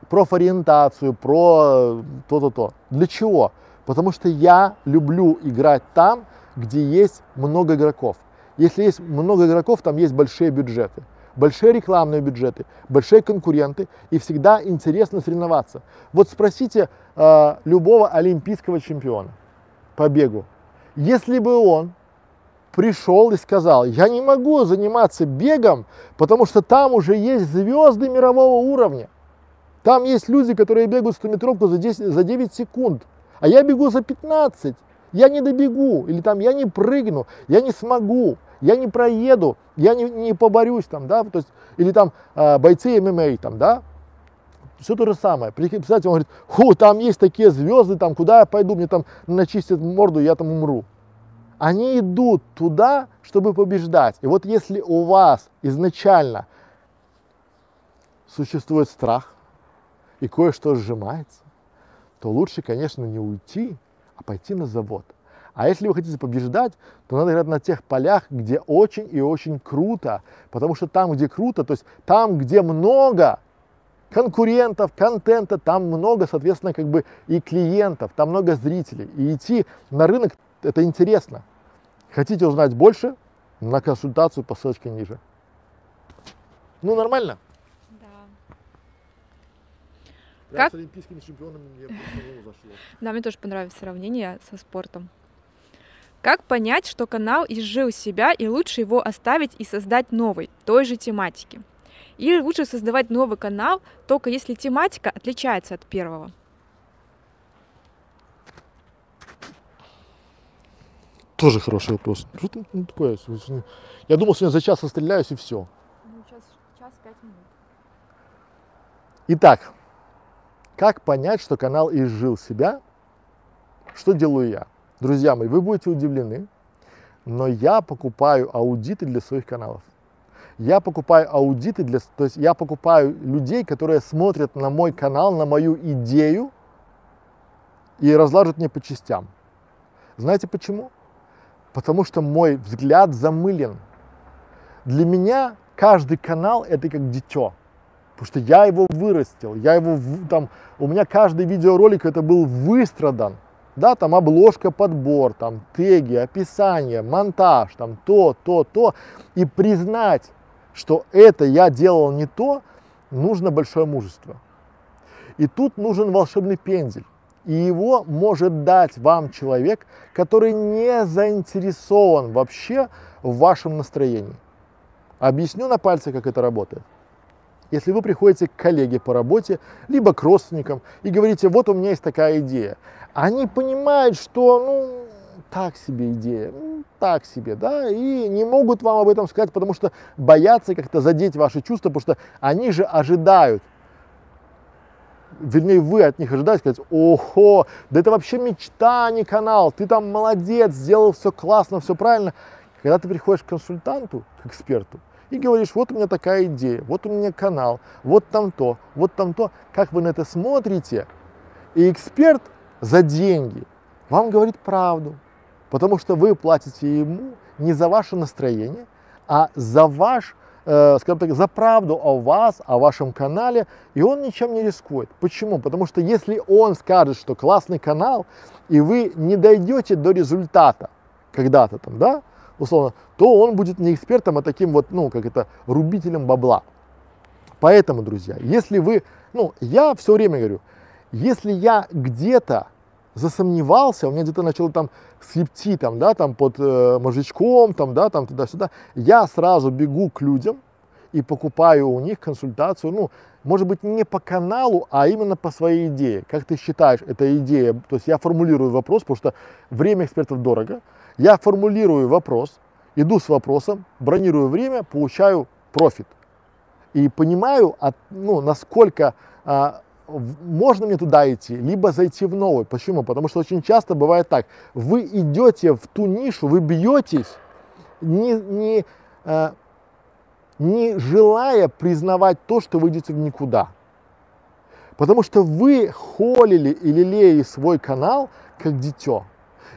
профориентацию, про то-то-то. Для чего? Потому что я люблю играть там, где есть много игроков. Если есть много игроков, там есть большие бюджеты большие рекламные бюджеты, большие конкуренты, и всегда интересно соревноваться. Вот спросите э, любого олимпийского чемпиона по бегу, если бы он пришел и сказал, я не могу заниматься бегом, потому что там уже есть звезды мирового уровня. Там есть люди, которые бегают 100-метровку за, 10, за 9 секунд, а я бегу за 15. Я не добегу, или там я не прыгну, я не смогу я не проеду, я не, не поборюсь там, да, то есть, или там э, бойцы ММА там, да, все то же самое. Представьте, он говорит, ху, там есть такие звезды, там, куда я пойду, мне там начистят морду, я там умру. Они идут туда, чтобы побеждать. И вот если у вас изначально существует страх и кое-что сжимается, то лучше, конечно, не уйти, а пойти на завод. А если вы хотите побеждать, то надо играть на тех полях, где очень и очень круто. Потому что там, где круто, то есть там, где много конкурентов, контента, там много, соответственно, как бы и клиентов, там много зрителей. И идти на рынок – это интересно. Хотите узнать больше? На консультацию по ссылочке ниже. Ну, нормально? Да. Прям Как? с олимпийскими чемпионами мне зашло. Да, мне тоже понравилось сравнение со спортом. Как понять, что канал изжил себя и лучше его оставить и создать новый, той же тематики? Или лучше создавать новый канал, только если тематика отличается от первого? Тоже хороший вопрос. Что там ну, такое? Я думал, сегодня за час отстреляюсь и все. Ну, час, час пять минут. Итак, как понять, что канал изжил себя? Что делаю я? Друзья мои, вы будете удивлены, но я покупаю аудиты для своих каналов. Я покупаю аудиты для, то есть я покупаю людей, которые смотрят на мой канал, на мою идею и разлаживают мне по частям. Знаете почему? Потому что мой взгляд замылен. Для меня каждый канал это как дитё. Потому что я его вырастил, я его там, у меня каждый видеоролик это был выстрадан. Да, там обложка, подбор, там теги, описание, монтаж, там то, то, то. И признать, что это я делал не то, нужно большое мужество. И тут нужен волшебный пендель. И его может дать вам человек, который не заинтересован вообще в вашем настроении. Объясню на пальце, как это работает. Если вы приходите к коллеге по работе, либо к родственникам и говорите, вот у меня есть такая идея, они понимают, что, ну, так себе идея, ну, так себе, да, и не могут вам об этом сказать, потому что боятся как-то задеть ваши чувства, потому что они же ожидают, вернее, вы от них ожидаете сказать, ого, да это вообще мечта, а не канал, ты там молодец, сделал все классно, все правильно. Когда ты приходишь к консультанту, к эксперту, и говоришь, вот у меня такая идея, вот у меня канал, вот там то, вот там то, как вы на это смотрите, и эксперт за деньги вам говорит правду, потому что вы платите ему не за ваше настроение, а за ваш, э, скажем так, за правду о вас, о вашем канале, и он ничем не рискует. Почему? Потому что если он скажет, что классный канал, и вы не дойдете до результата когда-то там, да, условно, то он будет не экспертом, а таким вот, ну, как это, рубителем бабла. Поэтому, друзья, если вы, ну, я все время говорю, если я где-то засомневался, у меня где-то начало там скрипти, там, да, там под э, мозжечком, там, да, там туда-сюда, я сразу бегу к людям и покупаю у них консультацию, ну, может быть, не по каналу, а именно по своей идее. Как ты считаешь, эта идея, то есть я формулирую вопрос, потому что время экспертов дорого, я формулирую вопрос, иду с вопросом, бронирую время, получаю профит. И понимаю, от, ну, насколько а, можно мне туда идти, либо зайти в новый. Почему? Потому что очень часто бывает так. Вы идете в ту нишу, вы бьетесь, не, не, а, не желая признавать то, что вы идете в никуда. Потому что вы холили и лелеяли свой канал как дитё.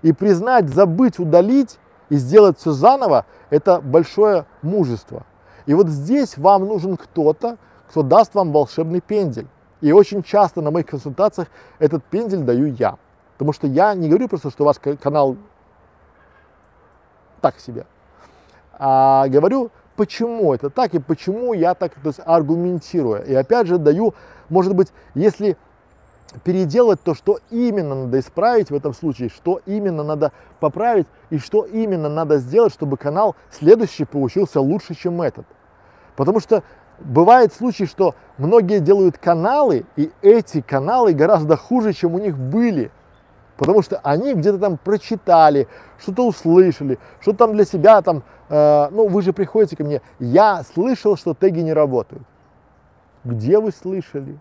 И признать, забыть, удалить и сделать все заново – это большое мужество. И вот здесь вам нужен кто-то, кто даст вам волшебный пендель. И очень часто на моих консультациях этот пендель даю я. Потому что я не говорю просто, что ваш ка- канал так себе, а говорю, почему это так и почему я так то есть, аргументирую. И опять же даю, может быть, если переделать то, что именно надо исправить в этом случае, что именно надо поправить и что именно надо сделать, чтобы канал следующий получился лучше, чем этот. Потому что бывает случай, что многие делают каналы, и эти каналы гораздо хуже, чем у них были. Потому что они где-то там прочитали, что-то услышали, что там для себя там, э, ну вы же приходите ко мне, я слышал, что теги не работают. Где вы слышали?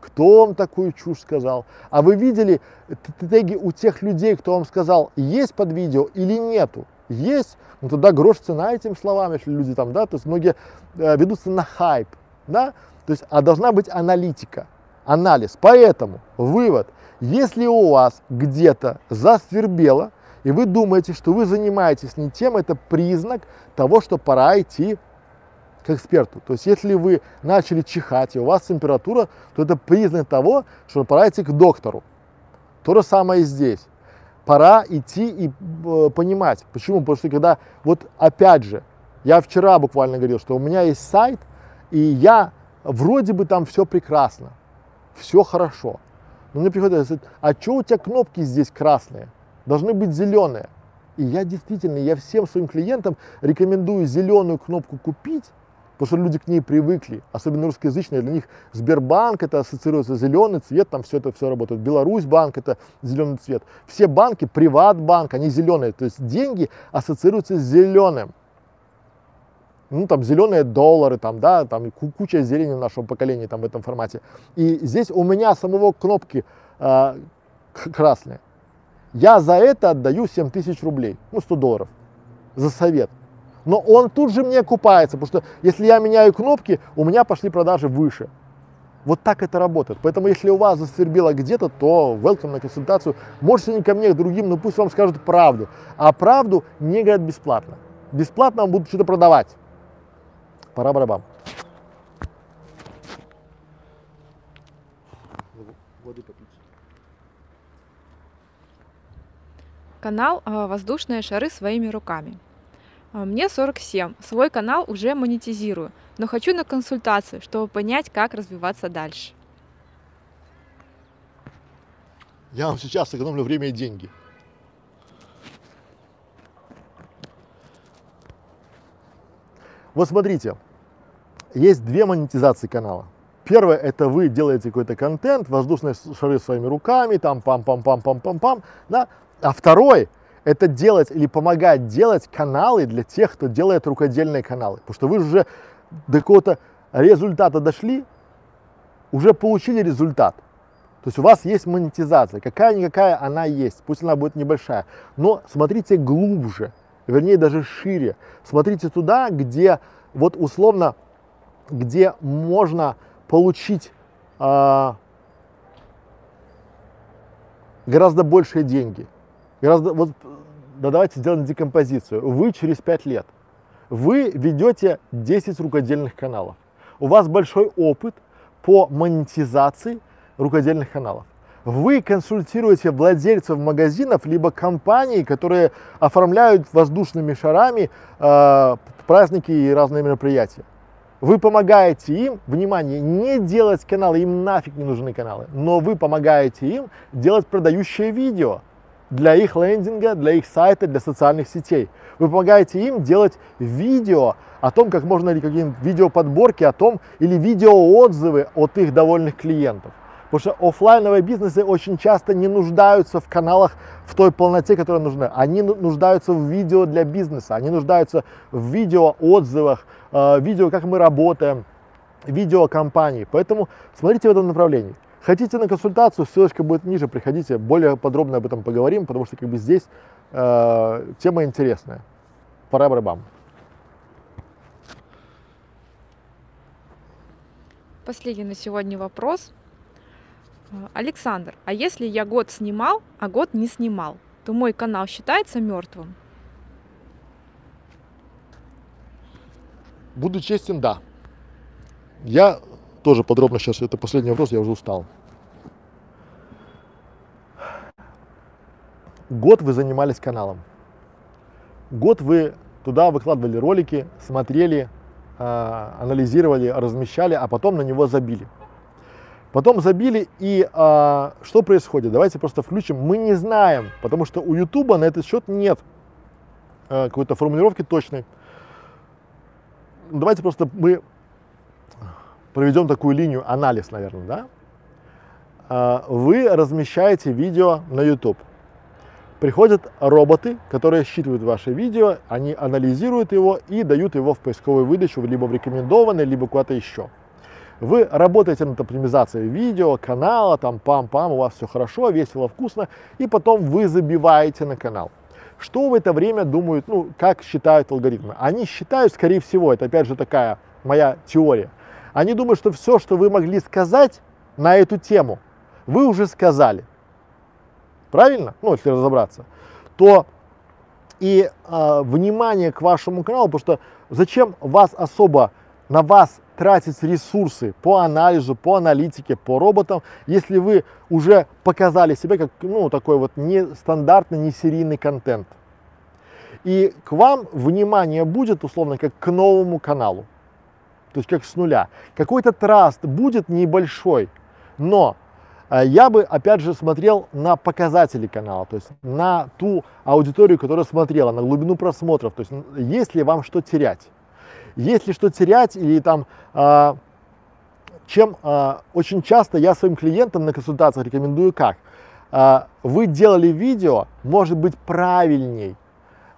Кто вам такую чушь сказал? А вы видели теги у тех людей, кто вам сказал, есть под видео или нету? Есть, ну тогда грош цена этим словам, если люди там, да, то есть многие э, ведутся на хайп, да, то есть, а должна быть аналитика, анализ. Поэтому вывод, если у вас где-то засвербело, и вы думаете, что вы занимаетесь не тем, это признак того, что пора идти к эксперту. То есть если вы начали чихать, и у вас температура, то это признак того, что пора идти к доктору. То же самое и здесь. Пора идти и э, понимать. Почему? Потому что когда, вот опять же, я вчера буквально говорил, что у меня есть сайт, и я вроде бы там все прекрасно, все хорошо. Но мне приходит, а что у тебя кнопки здесь красные? Должны быть зеленые. И я действительно, я всем своим клиентам рекомендую зеленую кнопку купить, потому что люди к ней привыкли, особенно русскоязычные, для них Сбербанк это ассоциируется зеленый цвет, там все это все работает. Беларусь банк это зеленый цвет. Все банки, Приватбанк, они зеленые, то есть деньги ассоциируются с зеленым ну, там, зеленые доллары, там, да, там, куча зелени в нашем поколении, там, в этом формате. И здесь у меня самого кнопки э, красные. Я за это отдаю 7 тысяч рублей, ну, 100 долларов, за совет. Но он тут же мне окупается, потому что если я меняю кнопки, у меня пошли продажи выше. Вот так это работает. Поэтому, если у вас засвербило где-то, то welcome на консультацию. Можете не ко мне, к другим, но пусть вам скажут правду. А правду не говорят бесплатно. Бесплатно вам будут что-то продавать. Пора барабан. Воды попить. Канал а, «Воздушные шары своими руками». А, мне 47, свой канал уже монетизирую, но хочу на консультацию, чтобы понять, как развиваться дальше. Я вам сейчас сэкономлю время и деньги. Вот смотрите, есть две монетизации канала. Первое, это вы делаете какой-то контент, воздушные шары своими руками, там пам-пам-пам-пам-пам-пам, да. А второй, это делать или помогать делать каналы для тех, кто делает рукодельные каналы. Потому что вы уже до какого-то результата дошли, уже получили результат. То есть у вас есть монетизация, какая-никакая она есть, пусть она будет небольшая, но смотрите глубже, вернее даже шире. Смотрите туда, где вот условно где можно получить э, гораздо большие деньги. Гораздо, вот, да давайте сделаем декомпозицию. Вы через 5 лет, вы ведете 10 рукодельных каналов. У вас большой опыт по монетизации рукодельных каналов. Вы консультируете владельцев магазинов либо компаний, которые оформляют воздушными шарами э, праздники и разные мероприятия. Вы помогаете им, внимание, не делать каналы, им нафиг не нужны каналы, но вы помогаете им делать продающее видео для их лендинга, для их сайта, для социальных сетей. Вы помогаете им делать видео о том, как можно, или какие-нибудь видеоподборки о том, или видеоотзывы от их довольных клиентов. Потому что офлайновые бизнесы очень часто не нуждаются в каналах в той полноте, которая нужна. Они нуждаются в видео для бизнеса, они нуждаются в видео отзывах, э, видео, как мы работаем, видео компании. Поэтому смотрите в этом направлении. Хотите на консультацию, ссылочка будет ниже, приходите, более подробно об этом поговорим, потому что как бы здесь э, тема интересная. Пора барабам. Последний на сегодня вопрос. Александр, а если я год снимал, а год не снимал, то мой канал считается мертвым? Буду честен, да. Я тоже подробно сейчас, это последний вопрос, я уже устал. Год вы занимались каналом. Год вы туда выкладывали ролики, смотрели, а, анализировали, размещали, а потом на него забили. Потом забили, и а, что происходит? Давайте просто включим. Мы не знаем, потому что у Ютуба на этот счет нет а, какой-то формулировки точной. Давайте просто мы проведем такую линию, анализ, наверное, да? А, вы размещаете видео на YouTube. Приходят роботы, которые считывают ваше видео, они анализируют его и дают его в поисковую выдачу, либо в рекомендованное, либо куда-то еще. Вы работаете над оптимизацией видео, канала, там пам-пам, у вас все хорошо, весело, вкусно, и потом вы забиваете на канал. Что в это время думают, ну, как считают алгоритмы? Они считают, скорее всего, это опять же такая моя теория, они думают, что все, что вы могли сказать на эту тему, вы уже сказали. Правильно? Ну, если разобраться. То и э, внимание к вашему каналу, потому что зачем вас особо на вас тратить ресурсы по анализу, по аналитике, по роботам, если вы уже показали себя как ну, такой вот нестандартный, не серийный контент. И к вам внимание будет условно как к новому каналу, то есть как с нуля. Какой-то траст будет небольшой, но э, я бы, опять же, смотрел на показатели канала, то есть на ту аудиторию, которая смотрела, на глубину просмотров, то есть есть ли вам что терять. Есть ли что терять или там, э, чем э, очень часто я своим клиентам на консультациях рекомендую как. Вы делали видео, может быть правильней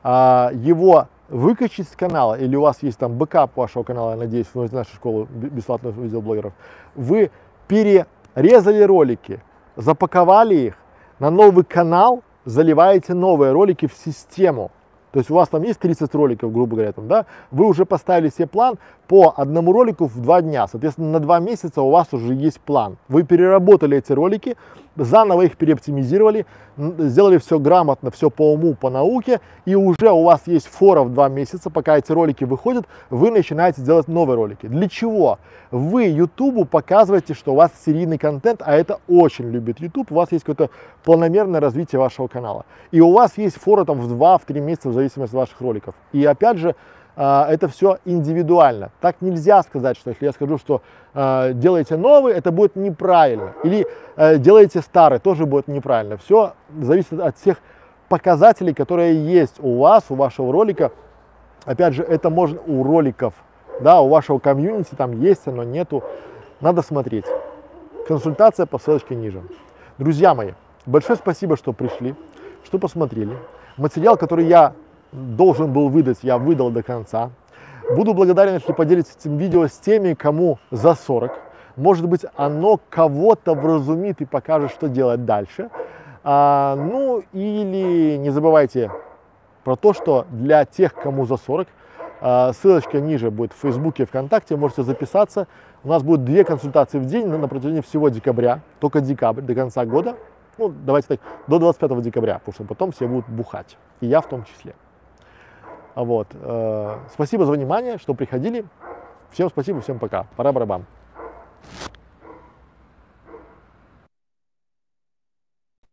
э, его выкачать с канала, или у вас есть там бэкап вашего канала, я надеюсь, вы знаете нашу школу бесплатных видеоблогеров, вы перерезали ролики, запаковали их, на новый канал заливаете новые ролики в систему. То есть у вас там есть 30 роликов, грубо говоря, там, да, вы уже поставили себе план по одному ролику в два дня. Соответственно, на два месяца у вас уже есть план. Вы переработали эти ролики, заново их переоптимизировали, сделали все грамотно, все по уму, по науке, и уже у вас есть фора в два месяца, пока эти ролики выходят, вы начинаете делать новые ролики. Для чего? Вы YouTube показываете, что у вас серийный контент, а это очень любит YouTube, у вас есть какое-то планомерное развитие вашего канала. И у вас есть фора там в 2-3 месяца в зависимости от ваших роликов. И опять же, это все индивидуально. Так нельзя сказать, что если я скажу, что э, делайте новый, это будет неправильно. Или э, делайте старый, тоже будет неправильно. Все зависит от всех показателей, которые есть у вас, у вашего ролика. Опять же, это можно у роликов, да, у вашего комьюнити, там есть оно, нету. Надо смотреть. Консультация по ссылочке ниже. Друзья мои, большое спасибо, что пришли, что посмотрели. Материал, который я должен был выдать, я выдал до конца. Буду благодарен, если поделитесь этим видео с теми, кому за 40. Может быть, оно кого-то вразумит и покажет, что делать дальше. А, ну, или не забывайте про то, что для тех, кому за 40, а, ссылочка ниже будет в Фейсбуке и ВКонтакте, можете записаться. У нас будет две консультации в день на протяжении всего декабря, только декабрь, до конца года. Ну, давайте так, до 25 декабря, потому что потом все будут бухать, и я в том числе. А вот. Э, спасибо за внимание, что приходили. Всем спасибо, всем пока. Пора барабан.